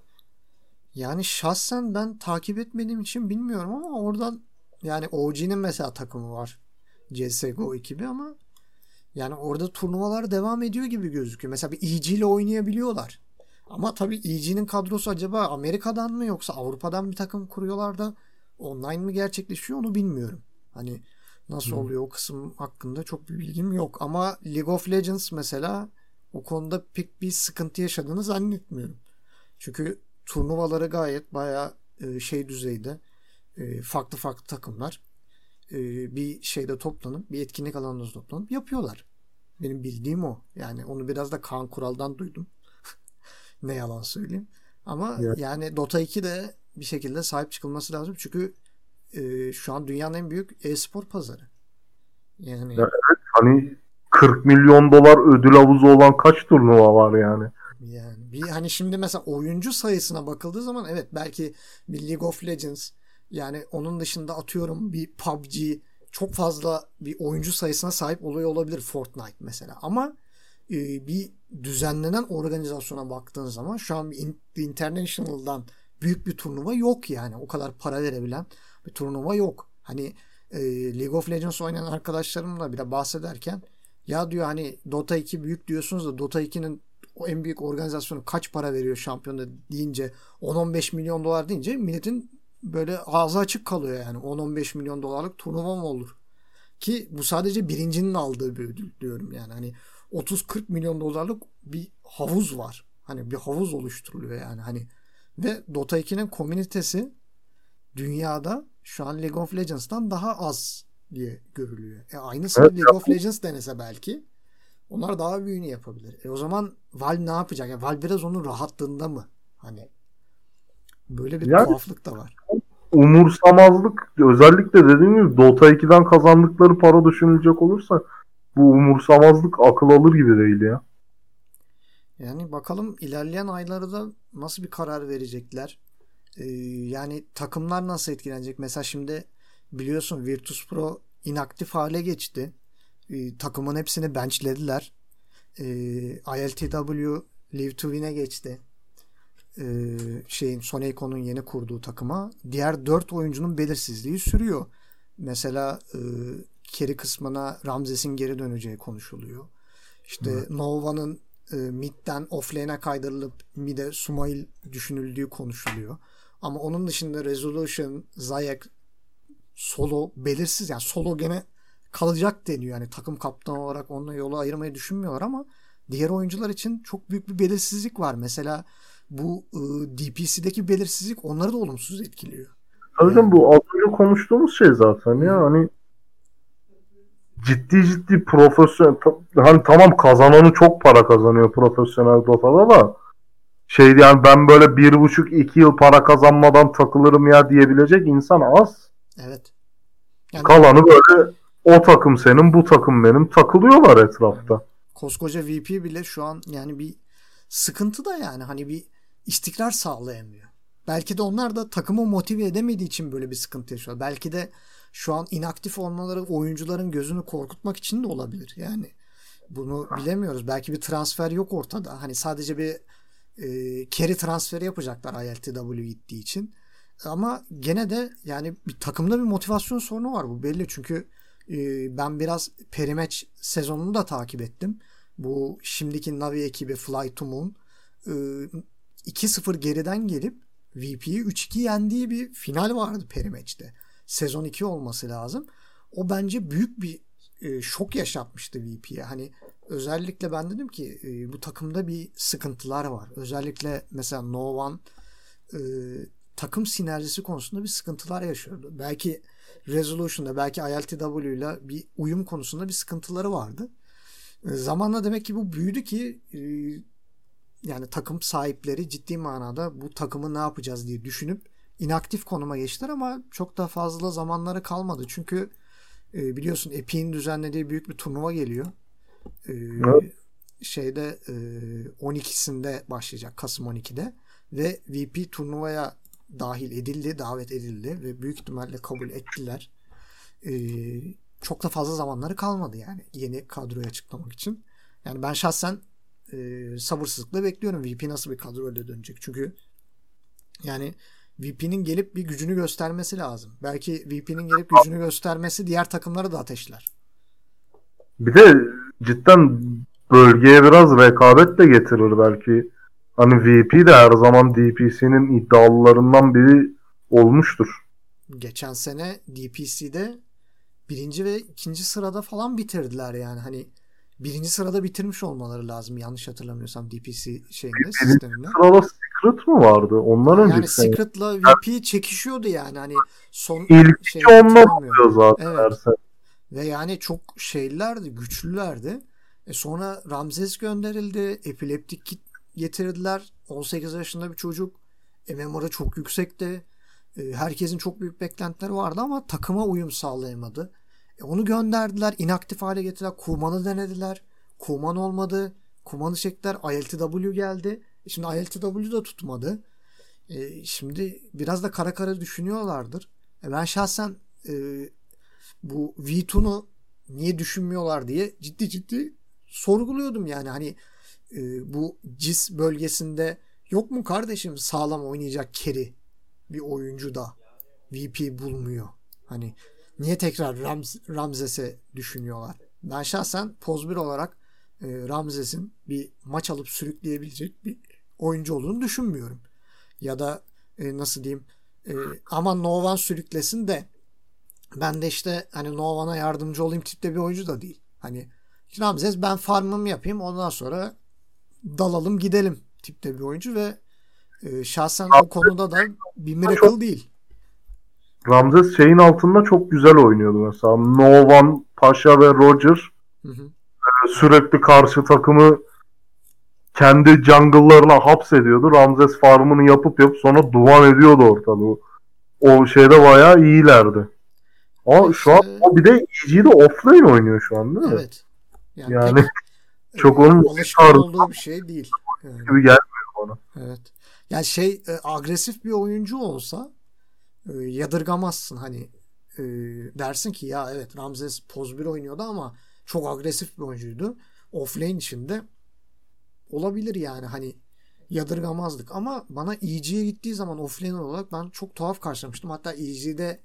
Yani şahsen ben takip etmediğim için bilmiyorum ama oradan yani OG'nin mesela takımı var. CSGO ekibi ama yani orada turnuvalar devam ediyor gibi gözüküyor. Mesela bir EG ile oynayabiliyorlar. Ama tabii EG'nin kadrosu acaba Amerika'dan mı yoksa Avrupa'dan bir takım kuruyorlar da online mi gerçekleşiyor onu bilmiyorum. Hani nasıl hmm. oluyor o kısım hakkında çok bir bilgim yok. Ama League of Legends mesela o konuda pek bir sıkıntı yaşadığını zannetmiyorum. Çünkü turnuvaları gayet baya e, şey düzeyde e, farklı farklı takımlar e, bir şeyde toplanıp bir etkinlik alanında toplanıp yapıyorlar. Benim bildiğim o. Yani onu biraz da Kaan Kural'dan duydum. ne yalan söyleyeyim. Ama evet. yani Dota 2 de bir şekilde sahip çıkılması lazım. Çünkü e, şu an dünyanın en büyük e-spor pazarı. Yani ya evet, hani 40 milyon dolar ödül havuzu olan kaç turnuva var yani? Yani bir hani şimdi mesela oyuncu sayısına bakıldığı zaman evet belki bir League of Legends yani onun dışında atıyorum bir PUBG çok fazla bir oyuncu sayısına sahip oluyor olabilir Fortnite mesela ama e, bir düzenlenen organizasyona baktığın zaman şu an bir International'dan büyük bir turnuva yok yani. O kadar para verebilen bir turnuva yok. Hani e, League of Legends oynayan arkadaşlarımla bile bahsederken ya diyor hani Dota 2 büyük diyorsunuz da Dota 2'nin o en büyük organizasyonu kaç para veriyor şampiyonda deyince 10-15 milyon dolar deyince milletin böyle ağzı açık kalıyor yani 10-15 milyon dolarlık turnuva mı olur? Ki bu sadece birincinin aldığı bir ödül diyorum yani hani 30-40 milyon dolarlık bir havuz var. Hani bir havuz oluşturuluyor yani hani ve Dota 2'nin komünitesi dünyada şu an League of Legends'tan daha az diye görülüyor. E aynısı evet, League of Legends denese belki onlar daha büyüğünü yapabilir. E o zaman Valve ne yapacak? Yani Valve biraz onun rahatlığında mı? Hani böyle bir yani, tuhaflık da var. Umursamazlık özellikle dediğim gibi Dota 2'den kazandıkları para düşünülecek olursa bu umursamazlık akıl alır gibi değil ya. Yani bakalım ilerleyen aylarda nasıl bir karar verecekler. Ee, yani takımlar nasıl etkilenecek? Mesela şimdi biliyorsun Virtus Pro inaktif hale geçti. Ee, takımın hepsini benchlediler. Ee, ILTW Live to Win'e geçti. Ee, şeyin Soneco'nun yeni kurduğu takıma. Diğer dört oyuncunun belirsizliği sürüyor. Mesela e, Keri kısmına Ramzes'in geri döneceği konuşuluyor. İşte evet. Nova'nın e, midden offlane'e kaydırılıp mid'e Sumail düşünüldüğü konuşuluyor. Ama onun dışında Resolution, Zayak, Solo belirsiz yani Solo gene kalacak deniyor. Yani takım kaptanı olarak onunla yolu ayırmayı düşünmüyorlar ama diğer oyuncular için çok büyük bir belirsizlik var. Mesela bu e, DPC'deki belirsizlik onları da olumsuz etkiliyor. Tabii yani. bu az önce konuştuğumuz şey zaten ya hani ciddi ciddi profesyonel hani tamam kazananı çok para kazanıyor profesyonel Dota'da da şey yani ben böyle bir buçuk iki yıl para kazanmadan takılırım ya diyebilecek insan az. Evet. Yani... Kalanı böyle o takım senin bu takım benim takılıyorlar etrafta. Koskoca VP bile şu an yani bir sıkıntı da yani hani bir istikrar sağlayamıyor. Belki de onlar da takımı motive edemediği için böyle bir sıkıntı yaşıyor. Belki de şu an inaktif olmaları oyuncuların gözünü korkutmak için de olabilir. Yani bunu bilemiyoruz. Belki bir transfer yok ortada. Hani sadece bir e, carry transferi yapacaklar ILTW gittiği için. Ama gene de yani bir takımda bir motivasyon sorunu var bu belli. Çünkü e, ben biraz perimeç sezonunu da takip ettim. Bu şimdiki Navi ekibi Fly to Moon e, 2-0 geriden gelip VP'yi 3-2 yendiği bir final vardı perimeçte. Sezon 2 olması lazım. O bence büyük bir e, şok yaşatmıştı VP'ye. Hani özellikle ben dedim ki e, bu takımda bir sıkıntılar var. Özellikle mesela No One e, takım sinerjisi konusunda bir sıkıntılar yaşıyordu. Belki Resolution'da belki ILTW ile bir uyum konusunda bir sıkıntıları vardı. E, zamanla demek ki bu büyüdü ki e, yani takım sahipleri ciddi manada bu takımı ne yapacağız diye düşünüp inaktif konuma geçtiler ama çok da fazla zamanları kalmadı. Çünkü e, biliyorsun Epic'in düzenlediği büyük bir turnuva geliyor. E, evet. Şeyde e, 12'sinde başlayacak Kasım 12'de ve VP turnuvaya dahil edildi, davet edildi ve büyük ihtimalle kabul ettiler. E, çok da fazla zamanları kalmadı yani yeni kadroyu açıklamak için. Yani ben şahsen e, sabırsızlıkla bekliyorum VP nasıl bir kadroyla dönecek. Çünkü yani VP'nin gelip bir gücünü göstermesi lazım. Belki VP'nin gelip gücünü göstermesi diğer takımları da ateşler. Bir de cidden bölgeye biraz rekabet de getirir belki. Hani VP de her zaman DPC'nin iddialılarından biri olmuştur. Geçen sene DPC'de birinci ve ikinci sırada falan bitirdiler yani. Hani birinci sırada bitirmiş olmaları lazım yanlış hatırlamıyorsam DPC şeyinde sisteminde. Sırada Secret mı vardı? Ondan önce yani Secret'la VP çekişiyordu yani hani son ilk şey ondan oluyor zaten evet. Ve yani çok şeylerdi, güçlülerdi. E sonra Ramses gönderildi. Epileptik kit getirdiler. 18 yaşında bir çocuk. MMR'ı çok yüksekti. E, herkesin çok büyük beklentileri vardı ama takıma uyum sağlayamadı. E onu gönderdiler. inaktif hale getirdiler. Kuman'ı denediler. Kuman olmadı. Kuman'ı çektiler. ILTW geldi. E şimdi ILTW da tutmadı. E şimdi biraz da kara kara düşünüyorlardır. E ben şahsen e, bu V2'nu niye düşünmüyorlar diye ciddi ciddi sorguluyordum yani hani e, bu CIS bölgesinde yok mu kardeşim sağlam oynayacak keri bir oyuncu da VP bulmuyor. Hani niye tekrar Rams, Ramzes'e düşünüyorlar? Ben şahsen poz bir olarak e, Ramzes'in bir maç alıp sürükleyebilecek bir oyuncu olduğunu düşünmüyorum. Ya da e, nasıl diyeyim e, aman Novan sürüklesin de ben de işte hani Novan'a yardımcı olayım tipte bir oyuncu da değil. Hani Ramzes ben farmımı yapayım ondan sonra dalalım gidelim tipte bir oyuncu ve e, şahsen o konuda da bir miracle değil. Ramses şeyin altında çok güzel oynuyordu mesela. Novan, Paşa ve Roger hı hı. E, sürekli karşı takımı kendi jungle'larına hapsediyordu. Ramses farmını yapıp yapıp sonra duman ediyordu ortalığı. O şeyde bayağı iyilerdi. Ama şu an o bir de EG'de offlane oynuyor şu an değil mi? Evet. Yani, yani pek, çok onun alışkan olduğu bir şey değil. Yani. Gibi gelmiyor bana. Evet. Yani şey e, agresif bir oyuncu olsa e, yadırgamazsın hani e, dersin ki ya evet Ramses poz bir oynuyordu ama çok agresif bir oyuncuydu. Offlane içinde olabilir yani hani yadırgamazdık ama ama EG'ye gittiği zaman offlane olarak ben çok tuhaf karşılamıştım. Hatta EG'de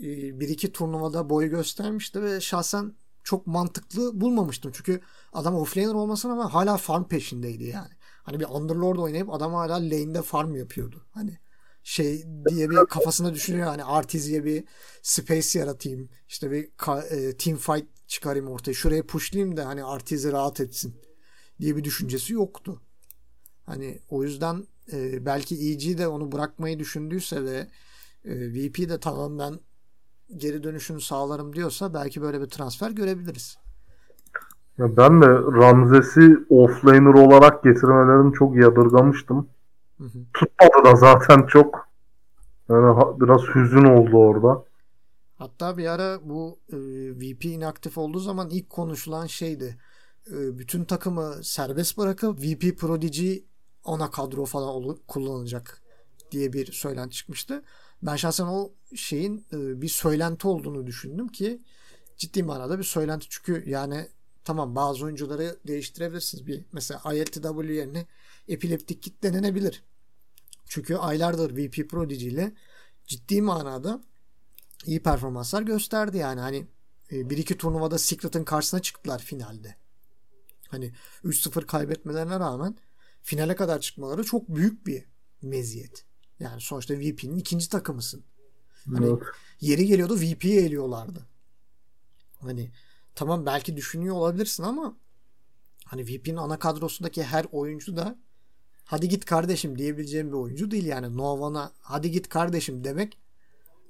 e, bir iki turnuvada boy göstermişti ve şahsen çok mantıklı bulmamıştım. Çünkü adam offlaner olmasına ama hala farm peşindeydi yani. Hani bir Underlord oynayıp adam hala lane'de farm yapıyordu. Hani şey diye bir kafasına düşünüyor hani Artiz'ye bir space yaratayım. İşte bir e, team fight çıkarayım ortaya. Şuraya pushlayayım da hani Artiz'i rahat etsin diye bir düşüncesi yoktu. Hani o yüzden e, belki EG de onu bırakmayı düşündüyse ve e, VP de tamamen geri dönüşünü sağlarım diyorsa belki böyle bir transfer görebiliriz. Ya ben de Ramzes'i offlaner olarak getirmelerini çok yadırgamıştım. Hı. Tutmadı da zaten çok. Yani biraz hüzün oldu orada. Hatta bir ara bu e, VP inaktif olduğu zaman ilk konuşulan şeydi. E, bütün takımı serbest bırakıp VP Prodigy ana kadro falan ol- kullanacak diye bir söylenti çıkmıştı. Ben şahsen o şeyin e, bir söylenti olduğunu düşündüm ki ciddi manada bir söylenti çünkü yani tamam bazı oyuncuları değiştirebilirsiniz. Bir mesela ILTW yerine epileptik kit denenebilir. Çünkü aylardır VP Prodigy ile ciddi manada iyi performanslar gösterdi yani. Hani e, bir iki turnuvada Secret'ın karşısına çıktılar finalde. Hani 3-0 kaybetmelerine rağmen finale kadar çıkmaları çok büyük bir meziyet. Yani sonuçta VP'nin ikinci takımısın. Hani evet. yeri geliyordu VP'yi eliyorlardı. Hani tamam belki düşünüyor olabilirsin ama hani VP'nin ana kadrosundaki her oyuncu da hadi git kardeşim diyebileceğim bir oyuncu değil yani. Nova'na hadi git kardeşim demek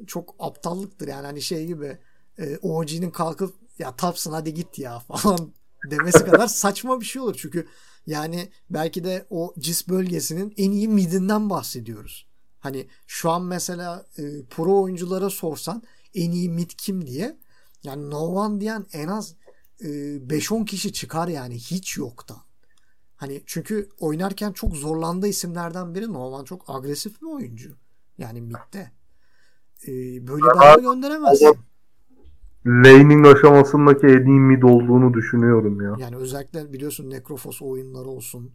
çok aptallıktır yani hani şey gibi e, OG'nin kalkıp ya tapsın hadi git ya falan demesi kadar saçma bir şey olur. Çünkü yani belki de o cis bölgesinin en iyi midinden bahsediyoruz. Hani şu an mesela e, pro oyunculara sorsan en iyi mid kim diye yani no one diyen en az e, 5-10 kişi çıkar yani hiç yoktan. Hani çünkü oynarken çok zorlandığı isimlerden biri no one çok agresif bir oyuncu. Yani midde. E, böyle adamı gönderemezsin. Laning aşamasındaki en iyi mid olduğunu düşünüyorum ya. Yani özellikle biliyorsun Necrophos oyunları olsun.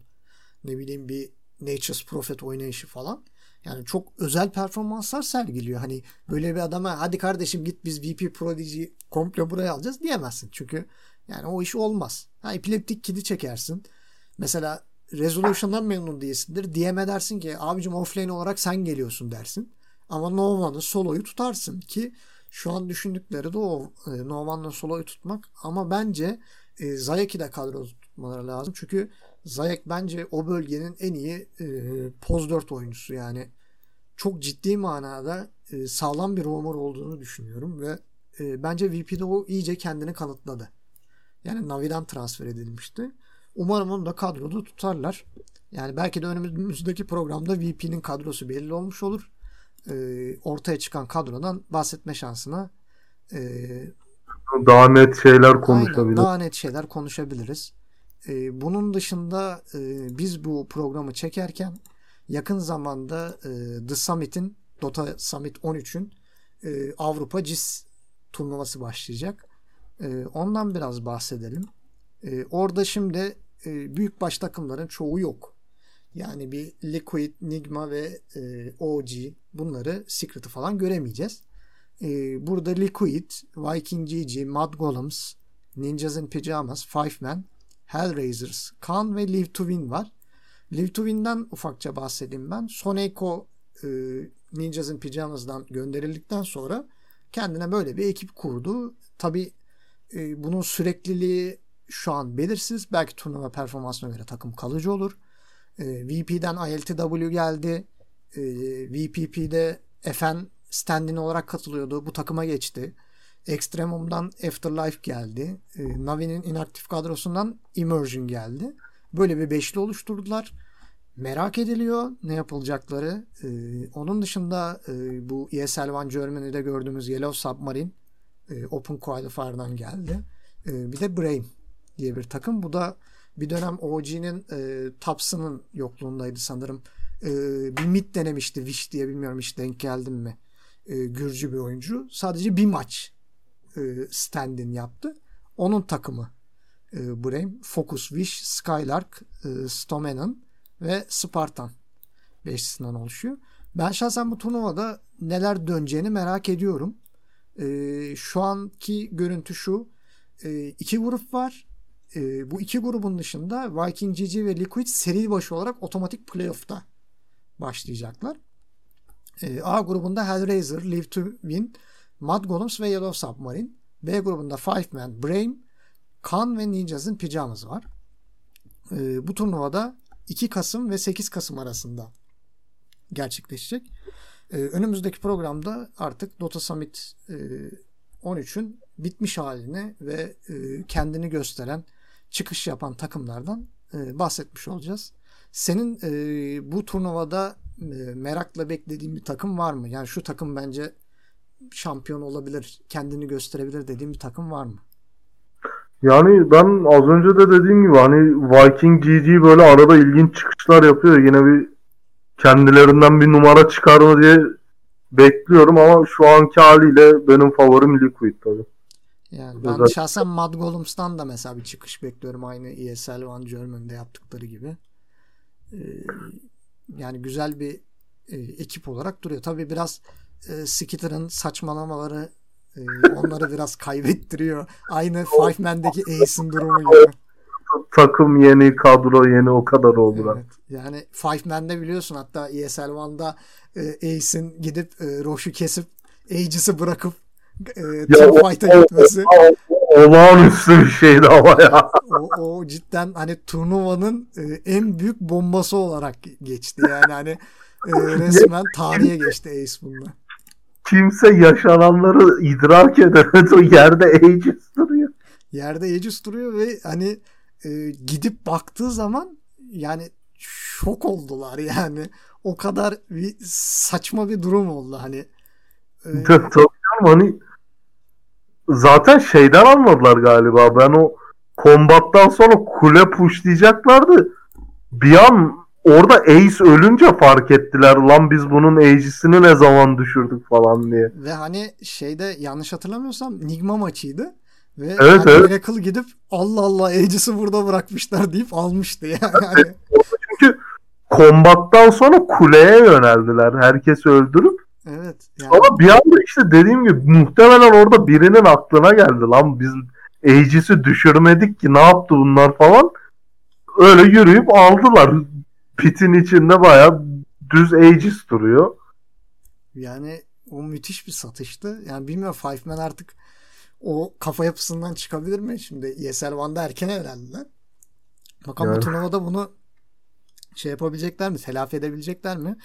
Ne bileyim bir Nature's Prophet oynayışı falan. Yani çok özel performanslar sergiliyor. Hani böyle bir adama hadi kardeşim git biz VP Prodigy komple buraya alacağız diyemezsin. Çünkü yani o iş olmaz. Ha epileptik kidi çekersin. Mesela Resolution'dan memnun değilsindir. DM dersin ki abicim offlane olarak sen geliyorsun dersin. Ama Nova'nın soloyu tutarsın ki şu an düşündükleri de o e, Nova'nın soloyu tutmak. Ama bence e, Zayek'i de kadro tutmaları lazım. Çünkü Zayek bence o bölgenin en iyi e, poz 4 oyuncusu yani çok ciddi manada e, sağlam bir roamer olduğunu düşünüyorum ve e, bence VP'de o iyice kendini kanıtladı. Yani Navi'den transfer edilmişti. Umarım onu da kadroda tutarlar. Yani belki de önümüzdeki programda VP'nin kadrosu belli olmuş olur. E, ortaya çıkan kadrodan bahsetme şansına e, daha net şeyler konuşabiliriz. Aynen, daha net şeyler konuşabiliriz. E, bunun dışında e, biz bu programı çekerken yakın zamanda e, The Summit'in Dota Summit 13'ün e, Avrupa CIS turnuvası başlayacak. E, ondan biraz bahsedelim. E, orada şimdi e, büyük baş takımların çoğu yok. Yani bir Liquid, Nigma ve e, OG bunları Secret'ı falan göremeyeceğiz. E, burada Liquid, Viking GG, Mad Golems, Ninjas in Pyjamas, Five Man, Hellraisers, Khan ve Live to Win var. Live to Win'den ufakça bahsedeyim ben. Soneko e, Ninjas in Pyjamas'dan gönderildikten sonra kendine böyle bir ekip kurdu. Tabi e, bunun sürekliliği şu an belirsiz. Belki turnuva performansına göre takım kalıcı olur. E, VP'den ILTW geldi. E, VPP'de FN standin olarak katılıyordu. Bu takıma geçti. Extremum'dan Afterlife geldi. E, Navi'nin inaktif kadrosundan Immersion geldi. Böyle bir beşli oluşturdular. Merak ediliyor ne yapılacakları. Ee, onun dışında e, bu ESL One Germany'de gördüğümüz Yellow Submarine e, Open Qualifier'dan geldi. E, bir de Brain diye bir takım. Bu da bir dönem OG'nin e, Taps'ının yokluğundaydı sanırım. E, bir mid denemişti Wish diye bilmiyorum hiç denk geldim mi. E, Gürcü bir oyuncu. Sadece bir maç e, stand-in yaptı. Onun takımı e, Brain, Focus, Wish, Skylark, e, Stomenon ve Spartan beşlisinden oluşuyor. Ben şahsen bu turnuvada neler döneceğini merak ediyorum. E, şu anki görüntü şu. E, iki grup var. E, bu iki grubun dışında Viking GG ve Liquid seri başı olarak otomatik playoff'ta başlayacaklar. E, A grubunda Hellraiser, Live to Win, Mad Golems ve Yellow Submarine. B grubunda Five Man, Brain, Kan ve Ninjas'ın pijamız var. E, bu turnuvada 2 Kasım ve 8 Kasım arasında gerçekleşecek. E, önümüzdeki programda artık Dota Summit e, 13'ün bitmiş halini ve e, kendini gösteren, çıkış yapan takımlardan e, bahsetmiş olacağız. Senin e, bu turnuvada e, merakla beklediğin bir takım var mı? Yani şu takım bence şampiyon olabilir, kendini gösterebilir dediğin bir takım var mı? Yani ben az önce de dediğim gibi hani Viking GG böyle arada ilginç çıkışlar yapıyor. Yine bir kendilerinden bir numara çıkar mı diye bekliyorum ama şu anki haliyle benim favorim Liquid tabii. Yani ben Güzel. şahsen Mad Golems'tan da mesela bir çıkış bekliyorum aynı ESL One German'de yaptıkları gibi. Ee, yani güzel bir e, ekip olarak duruyor. Tabii biraz e, Skitter'ın saçmalamaları e, onları biraz kaybettiriyor. Aynı Five Man'deki Ace'in durumu gibi. Takım yeni, kadro yeni o kadar oldu. Evet. Yani Five Man'de biliyorsun hatta ESL One'da e, Ace'in gidip e, Roche'u kesip Aegis'i bırakıp e, Team Fight'a gitmesi. O, olağanüstü bir şeydi ama ya. o, o cidden hani turnuvanın e, en büyük bombası olarak geçti. Yani hani e, resmen tarihe geçti Ace bunda. Kimse yaşananları idrak edemedi. O yerde Aegis duruyor. Yerde Aegis duruyor ve hani e, gidip baktığı zaman yani şok oldular yani. O kadar bir saçma bir durum oldu hani. E, Tabii canım hani zaten şeyden anladılar galiba. Ben o kombattan sonra kule pushlayacaklardı. Bir an orada Ace ölünce fark ettiler. Lan biz bunun Ace'isini ne zaman düşürdük falan diye. Ve hani şeyde yanlış hatırlamıyorsam Nigma maçıydı. Ve evet, yani evet. Miracle gidip Allah Allah Aegis'i burada bırakmışlar deyip almıştı yani. Çünkü kombattan sonra kuleye yöneldiler. Herkesi öldürüp Evet. Yani... Ama bir anda işte dediğim gibi muhtemelen orada birinin aklına geldi lan biz Aegis'i düşürmedik ki ne yaptı bunlar falan. Öyle yürüyüp aldılar. Pitin içinde baya düz Aegis duruyor. Yani o müthiş bir satıştı. Yani bilmiyorum Five Man artık o kafa yapısından çıkabilir mi? Şimdi ESL One'da erken evlendiler. Bakalım yani. bu turnuvada bunu şey yapabilecekler mi? Telafi edebilecekler mi?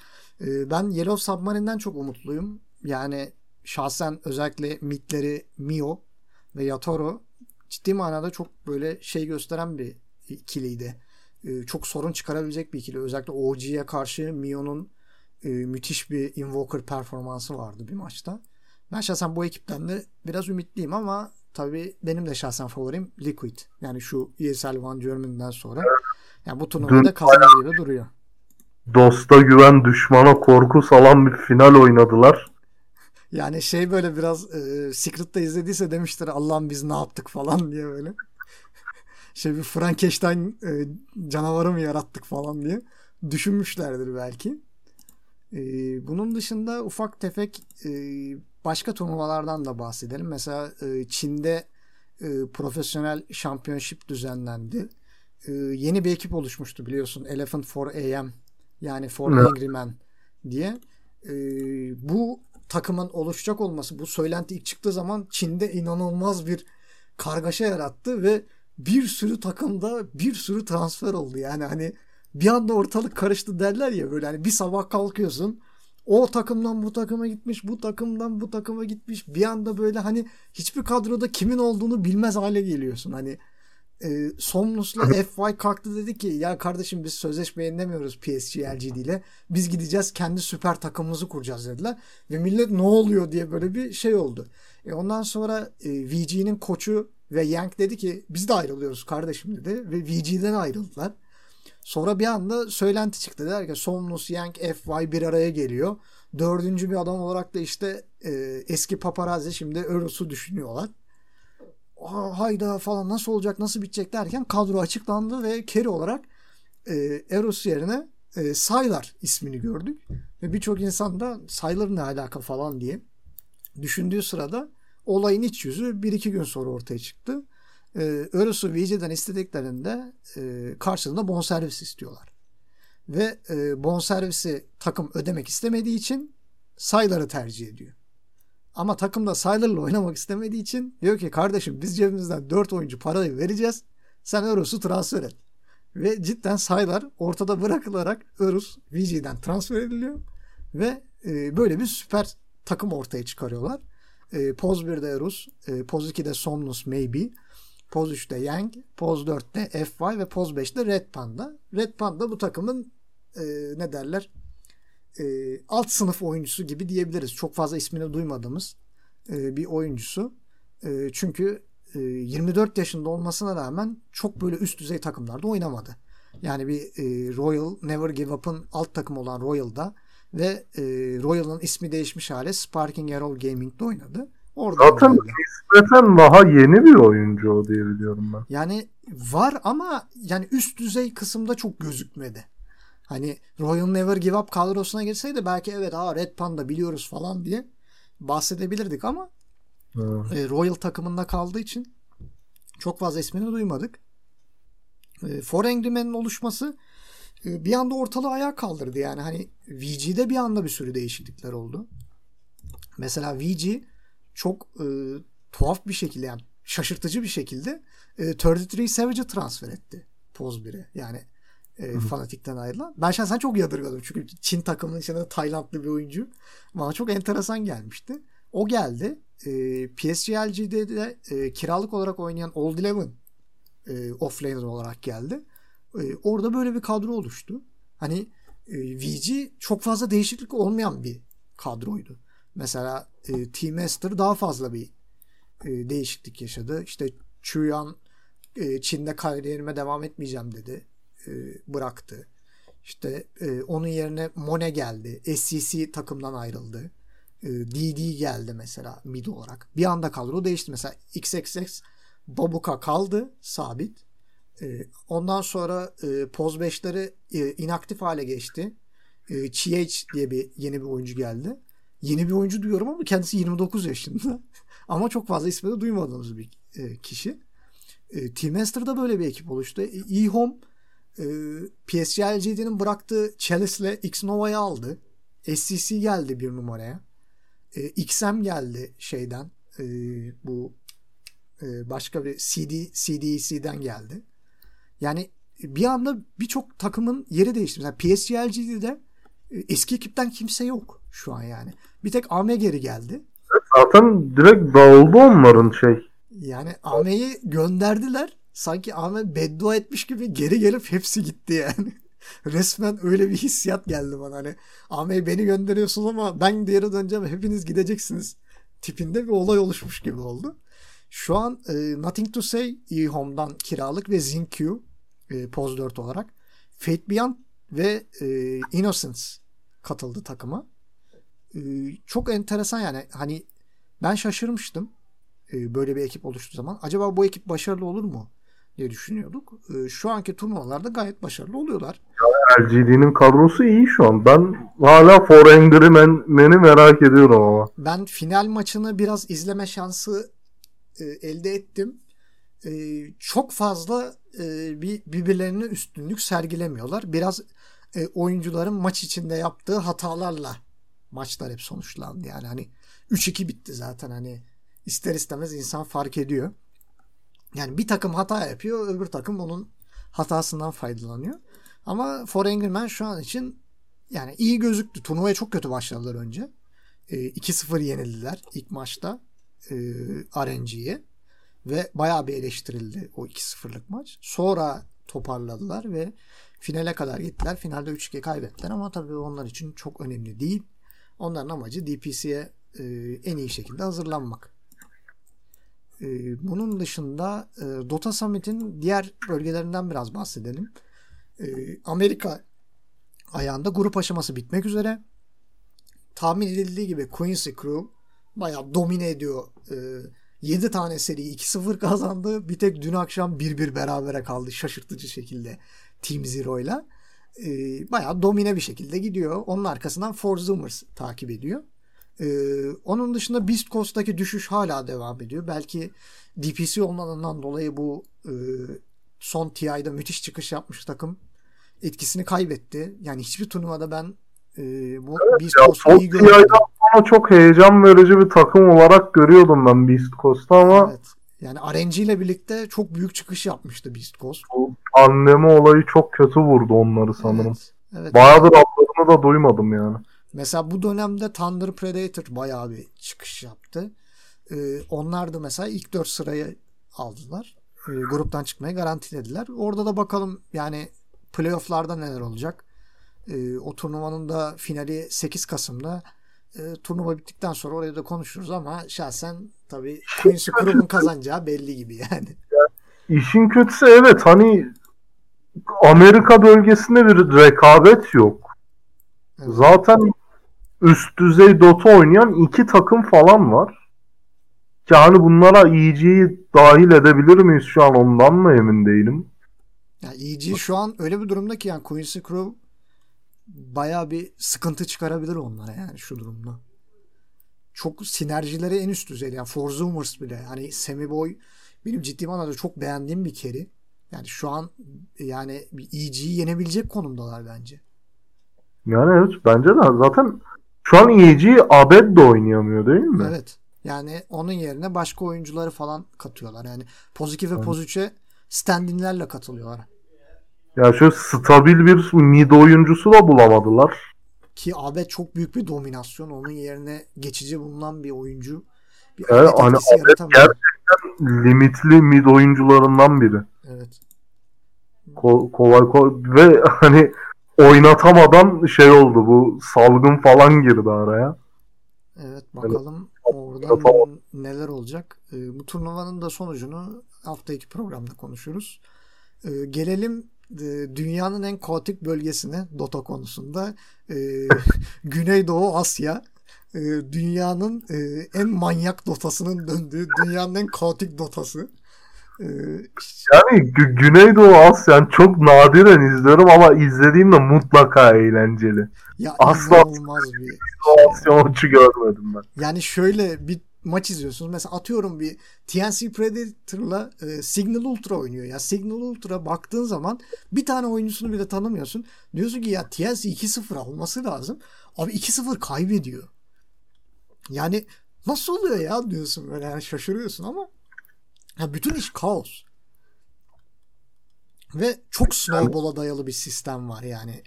Ee, ben Yellow Submarine'den çok umutluyum. Yani şahsen özellikle mitleri Mio ve Yatoro ciddi manada çok böyle şey gösteren bir ikiliydi. Ee, çok sorun çıkarabilecek bir ikili. Özellikle OG'ye karşı Mio'nun e, müthiş bir Invoker performansı vardı bir maçta. Ben şahsen bu ekipten de biraz ümitliyim ama tabii benim de şahsen favorim Liquid. Yani şu ESL One German'den sonra. Yani bu turnuvada kazanır gibi duruyor. Dosta güven düşmana korku salan bir final oynadılar. Yani şey böyle biraz e, Secret'ta izlediyse demiştir Allah'ım biz ne yaptık falan diye böyle. şey bir Frankenstein e, canavarı mı yarattık falan diye düşünmüşlerdir belki. E, bunun dışında ufak tefek e, başka turnuvalardan da bahsedelim. Mesela e, Çin'de e, profesyonel şampiyonship düzenlendi. E, yeni bir ekip oluşmuştu biliyorsun. Elephant for AM yani For evet. Angry Men diye. E, bu takımın oluşacak olması bu söylenti ilk çıktığı zaman Çin'de inanılmaz bir kargaşa yarattı ve bir sürü takımda bir sürü transfer oldu. Yani hani bir anda ortalık karıştı derler ya böyle hani bir sabah kalkıyorsun o takımdan bu takıma gitmiş, bu takımdan bu takıma gitmiş. Bir anda böyle hani hiçbir kadroda kimin olduğunu bilmez hale geliyorsun. Hani e, Somnus'la FY kalktı dedi ki ya kardeşim biz sözleşme yenilemiyoruz PSG LGD ile. Biz gideceğiz kendi süper takımımızı kuracağız dediler. Ve millet ne oluyor diye böyle bir şey oldu. E ondan sonra e, VG'nin koçu ve Yank dedi ki biz de ayrılıyoruz kardeşim dedi. Ve VG'den ayrıldılar. Sonra bir anda söylenti çıktı. Der ki Somnus, Yank, FY bir araya geliyor. Dördüncü bir adam olarak da işte e, eski paparazzi şimdi Öros'u düşünüyorlar. Hayda falan nasıl olacak nasıl bitecek derken kadro açıklandı ve Kerry olarak e, Eros yerine e, Saylar ismini gördük. Ve birçok insan da Saylar ne alaka falan diye düşündüğü sırada olayın iç yüzü bir iki gün sonra ortaya çıktı e, Öros'u VC'den istediklerinde e, karşılığında bonservis istiyorlar. Ve e, bonservisi takım ödemek istemediği için Saylar'ı tercih ediyor. Ama takım da Saylar'la oynamak istemediği için diyor ki kardeşim biz cebimizden 4 oyuncu parayı vereceğiz. Sen Öros'u transfer et. Ve cidden Saylar ortada bırakılarak Örus VG'den transfer ediliyor. Ve E, böyle bir süper takım ortaya çıkarıyorlar. E, poz 1'de Rus, e, poz 2'de Somnus Maybe, poz 3'te Yang, poz 4'te FY ve poz 5'te Red Panda. Red Panda bu takımın e, ne derler e, alt sınıf oyuncusu gibi diyebiliriz. Çok fazla ismini duymadığımız e, bir oyuncusu. E, çünkü e, 24 yaşında olmasına rağmen çok böyle üst düzey takımlarda oynamadı. Yani bir e, Royal Never Give Up'ın alt takımı olan Royal'da ve e, Royal'ın ismi değişmiş hali Sparking Arrow Gaming'de oynadı. Orada Zaten nispeten daha yeni bir oyuncu o diye biliyorum ben. Yani var ama yani üst düzey kısımda çok gözükmedi. Hani Royal Never Give Up kadrosuna girseydi belki evet ha Red Panda biliyoruz falan diye bahsedebilirdik ama e, Royal takımında kaldığı için çok fazla ismini duymadık. E, For Angry Man'in oluşması e, bir anda ortalığı ayağa kaldırdı. Yani hani VG'de bir anda bir sürü değişiklikler oldu. Mesela VG çok e, tuhaf bir şekilde yani şaşırtıcı bir şekilde e, 33 Savage'ı transfer etti Poz 1'e. Yani e, Fanatik'ten ayrılan. Ben şahsen çok yadırgadım çünkü Çin takımının içinde Taylandlı bir oyuncu. Bana çok enteresan gelmişti. O geldi. E, PSGLG'de de e, kiralık olarak oynayan Old Eleven e, offlaner olarak geldi. E, orada böyle bir kadro oluştu. Hani e, VG çok fazla değişiklik olmayan bir kadroydu. Mesela e, T-Master daha fazla bir e, değişiklik yaşadı. İşte Chuyan e, Çin'de kariyerime devam etmeyeceğim dedi. E, bıraktı. İşte e, onun yerine Mone geldi. SCC takımdan ayrıldı. E, DD geldi mesela mid olarak. Bir anda kadro değişti. Mesela XXX Babuka kaldı sabit. E, ondan sonra e, Poz 5'leri e, inaktif hale geçti. E, CH diye bir yeni bir oyuncu geldi. Yeni bir oyuncu duyuyorum ama kendisi 29 yaşında. ama çok fazla ismi de duymadığımız bir e, kişi. E, Team böyle bir ekip oluştu. E, E-Home e, PSG LGD'nin bıraktığı Chalice'le X-Nova'yı aldı. SCC geldi bir numaraya. E, XM geldi şeyden. E, bu e, başka bir CD CDEC'den geldi. Yani bir anda birçok takımın yeri değişti. Mesela PSG LGD'de e, eski ekipten kimse yok şu an yani. Bir tek Ame geri geldi. Zaten direkt dağıldı onların şey. Yani Ame'yi gönderdiler sanki Ahmet beddua etmiş gibi geri gelip hepsi gitti yani. Resmen öyle bir hissiyat geldi bana hani Ahmet beni gönderiyorsunuz ama ben geri döneceğim hepiniz gideceksiniz tipinde bir olay oluşmuş gibi oldu. Şu an e, Nothing to Say eHome'dan kiralık ve ZinQ e, Poz 4 olarak Fate Beyond ve e, Innocence katıldı takıma. E, çok enteresan yani hani ben şaşırmıştım e, böyle bir ekip oluştuğu zaman. Acaba bu ekip başarılı olur mu? Diye düşünüyorduk. E, şu anki turnuvalarda gayet başarılı oluyorlar. Ya, LGD'nin kadrosu iyi şu an. Ben hala For Angry Man'i merak ediyorum ama. Ben final maçını biraz izleme şansı e, elde ettim. E, çok fazla e, bir birbirlerine üstünlük sergilemiyorlar. Biraz oyuncuların maç içinde yaptığı hatalarla maçlar hep sonuçlandı. Yani hani 3-2 bitti zaten hani ister istemez insan fark ediyor. Yani bir takım hata yapıyor, öbür takım onun hatasından faydalanıyor. Ama For Angry Man şu an için yani iyi gözüktü. Turnuvaya çok kötü başladılar önce. E, ee, 2-0 yenildiler ilk maçta e, RNG'ye ve bayağı bir eleştirildi o 2-0'lık maç. Sonra toparladılar ve finale kadar gittiler. Finalde 3-2 kaybettiler ama tabii onlar için çok önemli değil. Onların amacı DPC'ye e, en iyi şekilde hazırlanmak. Ee, bunun dışında e, Dota Summit'in diğer bölgelerinden biraz bahsedelim. Ee, Amerika ayağında grup aşaması bitmek üzere. Tahmin edildiği gibi Quincy Crew bayağı domine ediyor. E, ee, 7 tane seri 2-0 kazandı. Bir tek dün akşam 1-1 berabere kaldı şaşırtıcı şekilde Team Zero ile. E, bayağı domine bir şekilde gidiyor. Onun arkasından For Zoomers takip ediyor. Ee, onun dışında Beast Coast'taki düşüş hala devam ediyor. Belki DPC olmadığından dolayı bu e, son TI'de müthiş çıkış yapmış takım etkisini kaybetti. Yani hiçbir turnuvada ben e, bu evet Beast Coast'u iyi görmedim. sonra çok heyecan verici bir takım olarak görüyordum ben Beast Coast'u ama evet. Yani RNG ile birlikte çok büyük çıkış yapmıştı Beast Coast. Bu anneme olayı çok kötü vurdu onları sanırım. Evet, evet. Bayağıdır adlarını da duymadım yani. Mesela bu dönemde Thunder Predator bayağı bir çıkış yaptı. Ee, onlar da mesela ilk 4 sırayı aldılar. Ee, gruptan çıkmayı garantilediler. Orada da bakalım yani playofflarda neler olacak. Ee, o turnuvanın da finali 8 Kasım'da. Ee, turnuva bittikten sonra oraya da konuşuruz ama şahsen tabii Quincy Crew'un kazanacağı belli gibi yani. İşin kötüsü evet hani Amerika bölgesinde bir rekabet yok. Evet. Zaten üst düzey Dota oynayan iki takım falan var. Ki hani bunlara EG'yi dahil edebilir miyiz şu an ondan mı emin değilim. Ya EG şu an öyle bir durumda ki yani Quincy Crew baya bir sıkıntı çıkarabilir onlara yani şu durumda. Çok sinerjileri en üst düzey. Yani Forzumers bile. Hani Semi Boy benim ciddi manada çok beğendiğim bir keri. Yani şu an yani bir EG'yi yenebilecek konumdalar bence. Yani evet bence de zaten şu an EG Abed de oynayamıyor değil mi? Evet. Yani onun yerine başka oyuncuları falan katıyorlar. Yani Poz 2 ve. Poz 3'e stand-in'lerle katılıyorlar. Ya şu stabil bir mid oyuncusu da bulamadılar. Ki Abed çok büyük bir dominasyon. Onun yerine geçici bulunan bir oyuncu. Bir evet, hani gerçekten limitli mid oyuncularından biri. Evet. Ko kolay kolay ve hani oynatamadan şey oldu bu salgın falan girdi araya. Evet bakalım oradan neler olacak. Ee, bu turnuvanın da sonucunu hafta iki programda konuşuruz. Ee, gelelim e, dünyanın en kaotik bölgesine Dota konusunda. Ee, Güneydoğu Asya e, dünyanın e, en manyak dotasının döndüğü dünyanın en kaotik dotası. Ee, yani Gü- Güneydoğu Asya çok nadiren izliyorum ama izlediğimde mutlaka eğlenceli. Ya Asla olmaz bir Asya maçı görmedim ben. Yani şöyle bir maç izliyorsunuz. Mesela atıyorum bir TNC Predator'la e, Signal Ultra oynuyor. Ya Signal Ultra baktığın zaman bir tane oyuncusunu bile tanımıyorsun. Diyorsun ki ya TNC 2-0 olması lazım. Abi 2-0 kaybediyor. Yani nasıl oluyor ya diyorsun böyle yani şaşırıyorsun ama ya bütün iş kaos. Ve çok snowball'a dayalı bir sistem var yani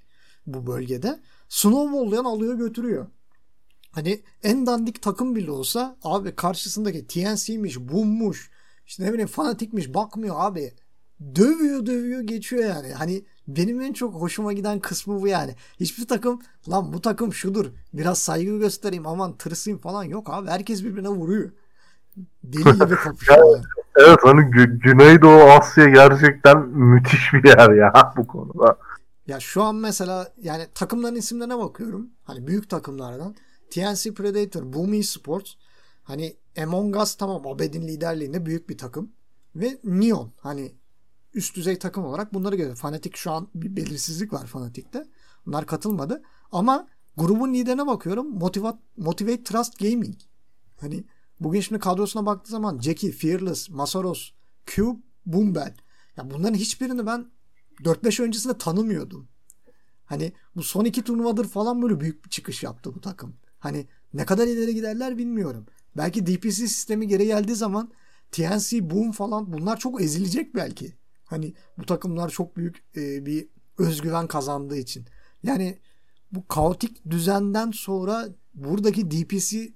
bu bölgede. Snowball'layan alıyor götürüyor. Hani en dandik takım bile olsa abi karşısındaki TNC'miş, Boom'muş, işte ne bileyim fanatikmiş bakmıyor abi. Dövüyor dövüyor geçiyor yani. Hani benim en çok hoşuma giden kısmı bu yani. Hiçbir takım lan bu takım şudur biraz saygı göstereyim aman tırsayım falan yok abi. Herkes birbirine vuruyor. Deli gibi kapışıyorlar. Evet hani Gü- Güneydoğu Asya gerçekten müthiş bir yer ya bu konuda. Ya şu an mesela yani takımların isimlerine bakıyorum. Hani büyük takımlardan. TNC Predator, Boom Sports. Hani Among Us tamam Abed'in liderliğinde büyük bir takım. Ve Neon hani üst düzey takım olarak bunları görüyor. Fanatik şu an bir belirsizlik var Fanatik'te. Bunlar katılmadı. Ama grubun liderine bakıyorum. Motivate, Motivate Trust Gaming. Hani bugün şimdi kadrosuna baktığı zaman Jackie, Fearless, Masaros, Cube, Boombel. Ya bunların hiçbirini ben 4-5 öncesinde tanımıyordum. Hani bu son iki turnuvadır falan böyle büyük bir çıkış yaptı bu takım. Hani ne kadar ileri giderler bilmiyorum. Belki DPC sistemi geri geldiği zaman TNC, Boom falan bunlar çok ezilecek belki. Hani bu takımlar çok büyük e, bir özgüven kazandığı için. Yani bu kaotik düzenden sonra buradaki DPC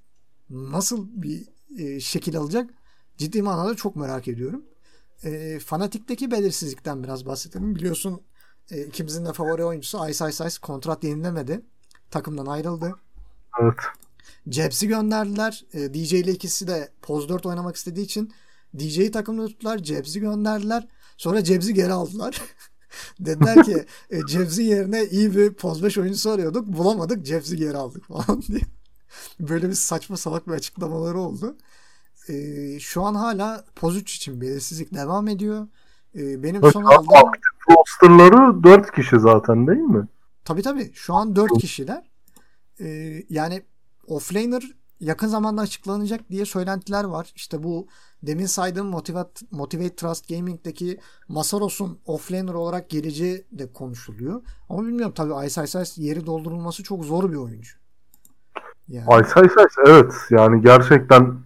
nasıl bir e, şekil alacak ciddi manada çok merak ediyorum. E, Fanatik'teki belirsizlikten biraz bahsedelim. Biliyorsun e, ikimizin de favori oyuncusu Ice Ice Ice kontrat yenilemedi. Takımdan ayrıldı. Evet. Jebs'i gönderdiler. E, DJ ile ikisi de Poz 4 oynamak istediği için DJ'yi takımda tuttular. Jebs'i gönderdiler. Sonra Cebzi geri aldılar. Dediler ki e, Cebzi yerine iyi bir poz 5 oyuncusu arıyorduk. Bulamadık. Cebzi geri aldık falan diye. Böyle bir saçma salak bir açıklamaları oldu. E, şu an hala poz 3 için belirsizlik devam ediyor. E, benim evet, son aldığım... Aktif rosterları 4 kişi zaten değil mi? Tabii tabii. Şu an 4 kişiler. E, yani offlaner yakın zamanda açıklanacak diye söylentiler var. İşte bu demin saydığım Motivate, Motivate Trust Gaming'deki Masaros'un offlaner olarak geleceği de konuşuluyor. Ama bilmiyorum tabii Ice Ice Ice yeri doldurulması çok zor bir oyuncu. Yani. Ice Ice Ice evet yani gerçekten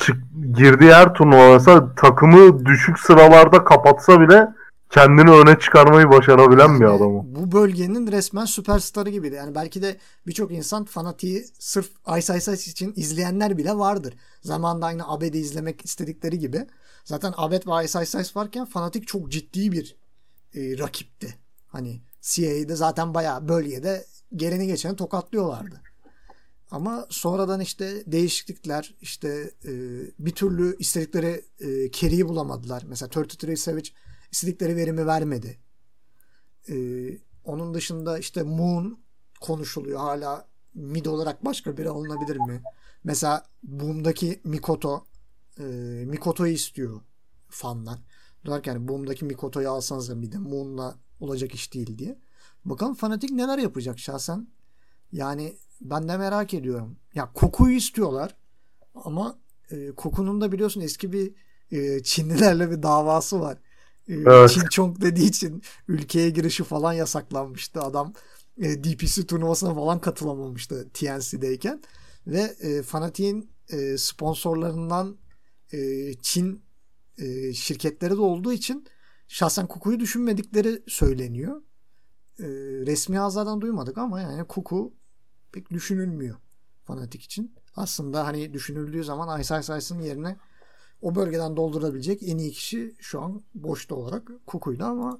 çık, girdiği her turnuva mesela takımı düşük sıralarda kapatsa bile kendini öne çıkarmayı başarabilen yani, bir adam o. Bu bölgenin resmen süperstarı gibiydi. Yani belki de birçok insan fanatiği sırf Ice Ice Ice için izleyenler bile vardır. Zamanında aynı Abed'i izlemek istedikleri gibi. Zaten Abed ve Ice Ice Ice varken fanatik çok ciddi bir e, rakipti. Hani CIA'de zaten bayağı bölgede geleni geçeni tokatlıyorlardı. Ama sonradan işte değişiklikler işte e, bir türlü istedikleri e, carry'i bulamadılar. Mesela 33 Savage istedikleri verimi vermedi. E, onun dışında işte Moon konuşuluyor. Hala mid olarak başka biri alınabilir mi? Mesela Boom'daki Mikoto e, Mikoto'yu istiyor fanlar. Diyorlar ki yani Boom'daki Mikoto'yu alsanız da mid'e Moon'la olacak iş değil diye. Bakalım Fnatic neler yapacak şahsen. Yani ben de merak ediyorum. Ya kokuyu istiyorlar ama e, kokunun da biliyorsun eski bir e, Çinlilerle bir davası var. E, evet. Çin Chong dediği için ülkeye girişi falan yasaklanmıştı. Adam e, DPC turnuvasına falan katılamamıştı TNC'deyken. Ve e, Fanatic'in e, sponsorlarından e, Çin e, şirketleri de olduğu için şahsen Kuku'yu düşünmedikleri söyleniyor. E, resmi ağızlardan duymadık ama yani Kuku pek düşünülmüyor fanatik için. Aslında hani düşünüldüğü zaman Ice Ice'ın yerine o bölgeden doldurabilecek en iyi kişi şu an boşta olarak Kuku'ydu ama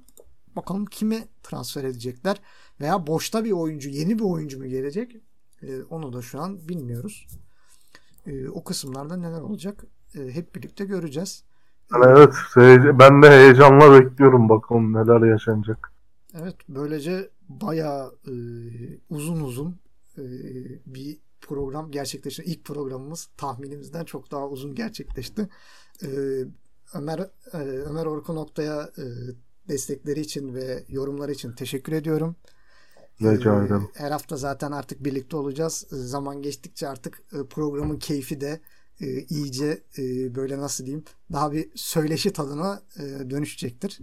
bakalım kime transfer edecekler veya boşta bir oyuncu, yeni bir oyuncu mu gelecek? Ee, onu da şu an bilmiyoruz. Ee, o kısımlarda neler olacak? Ee, hep birlikte göreceğiz. evet, ben de heyecanla bekliyorum bakalım neler yaşanacak. Evet, böylece bayağı e, uzun uzun e, bir program gerçekleşti. İlk programımız tahminimizden çok daha uzun gerçekleşti. E, Ömer e, Ömer Orkun Oktay'a e, destekleri için ve yorumları için teşekkür ediyorum. Rica ederim. Her hafta zaten artık birlikte olacağız. Zaman geçtikçe artık programın keyfi de iyice böyle nasıl diyeyim daha bir söyleşi tadına dönüşecektir.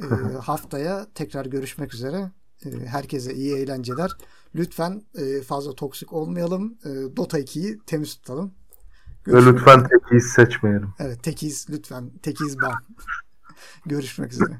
haftaya tekrar görüşmek üzere. Herkese iyi eğlenceler. Lütfen fazla toksik olmayalım. Dota 2'yi temiz tutalım. Görüşmek Ve lütfen tekiz seçmeyelim. Evet tekiz lütfen. Tekiz ban. Görüşmek üzere.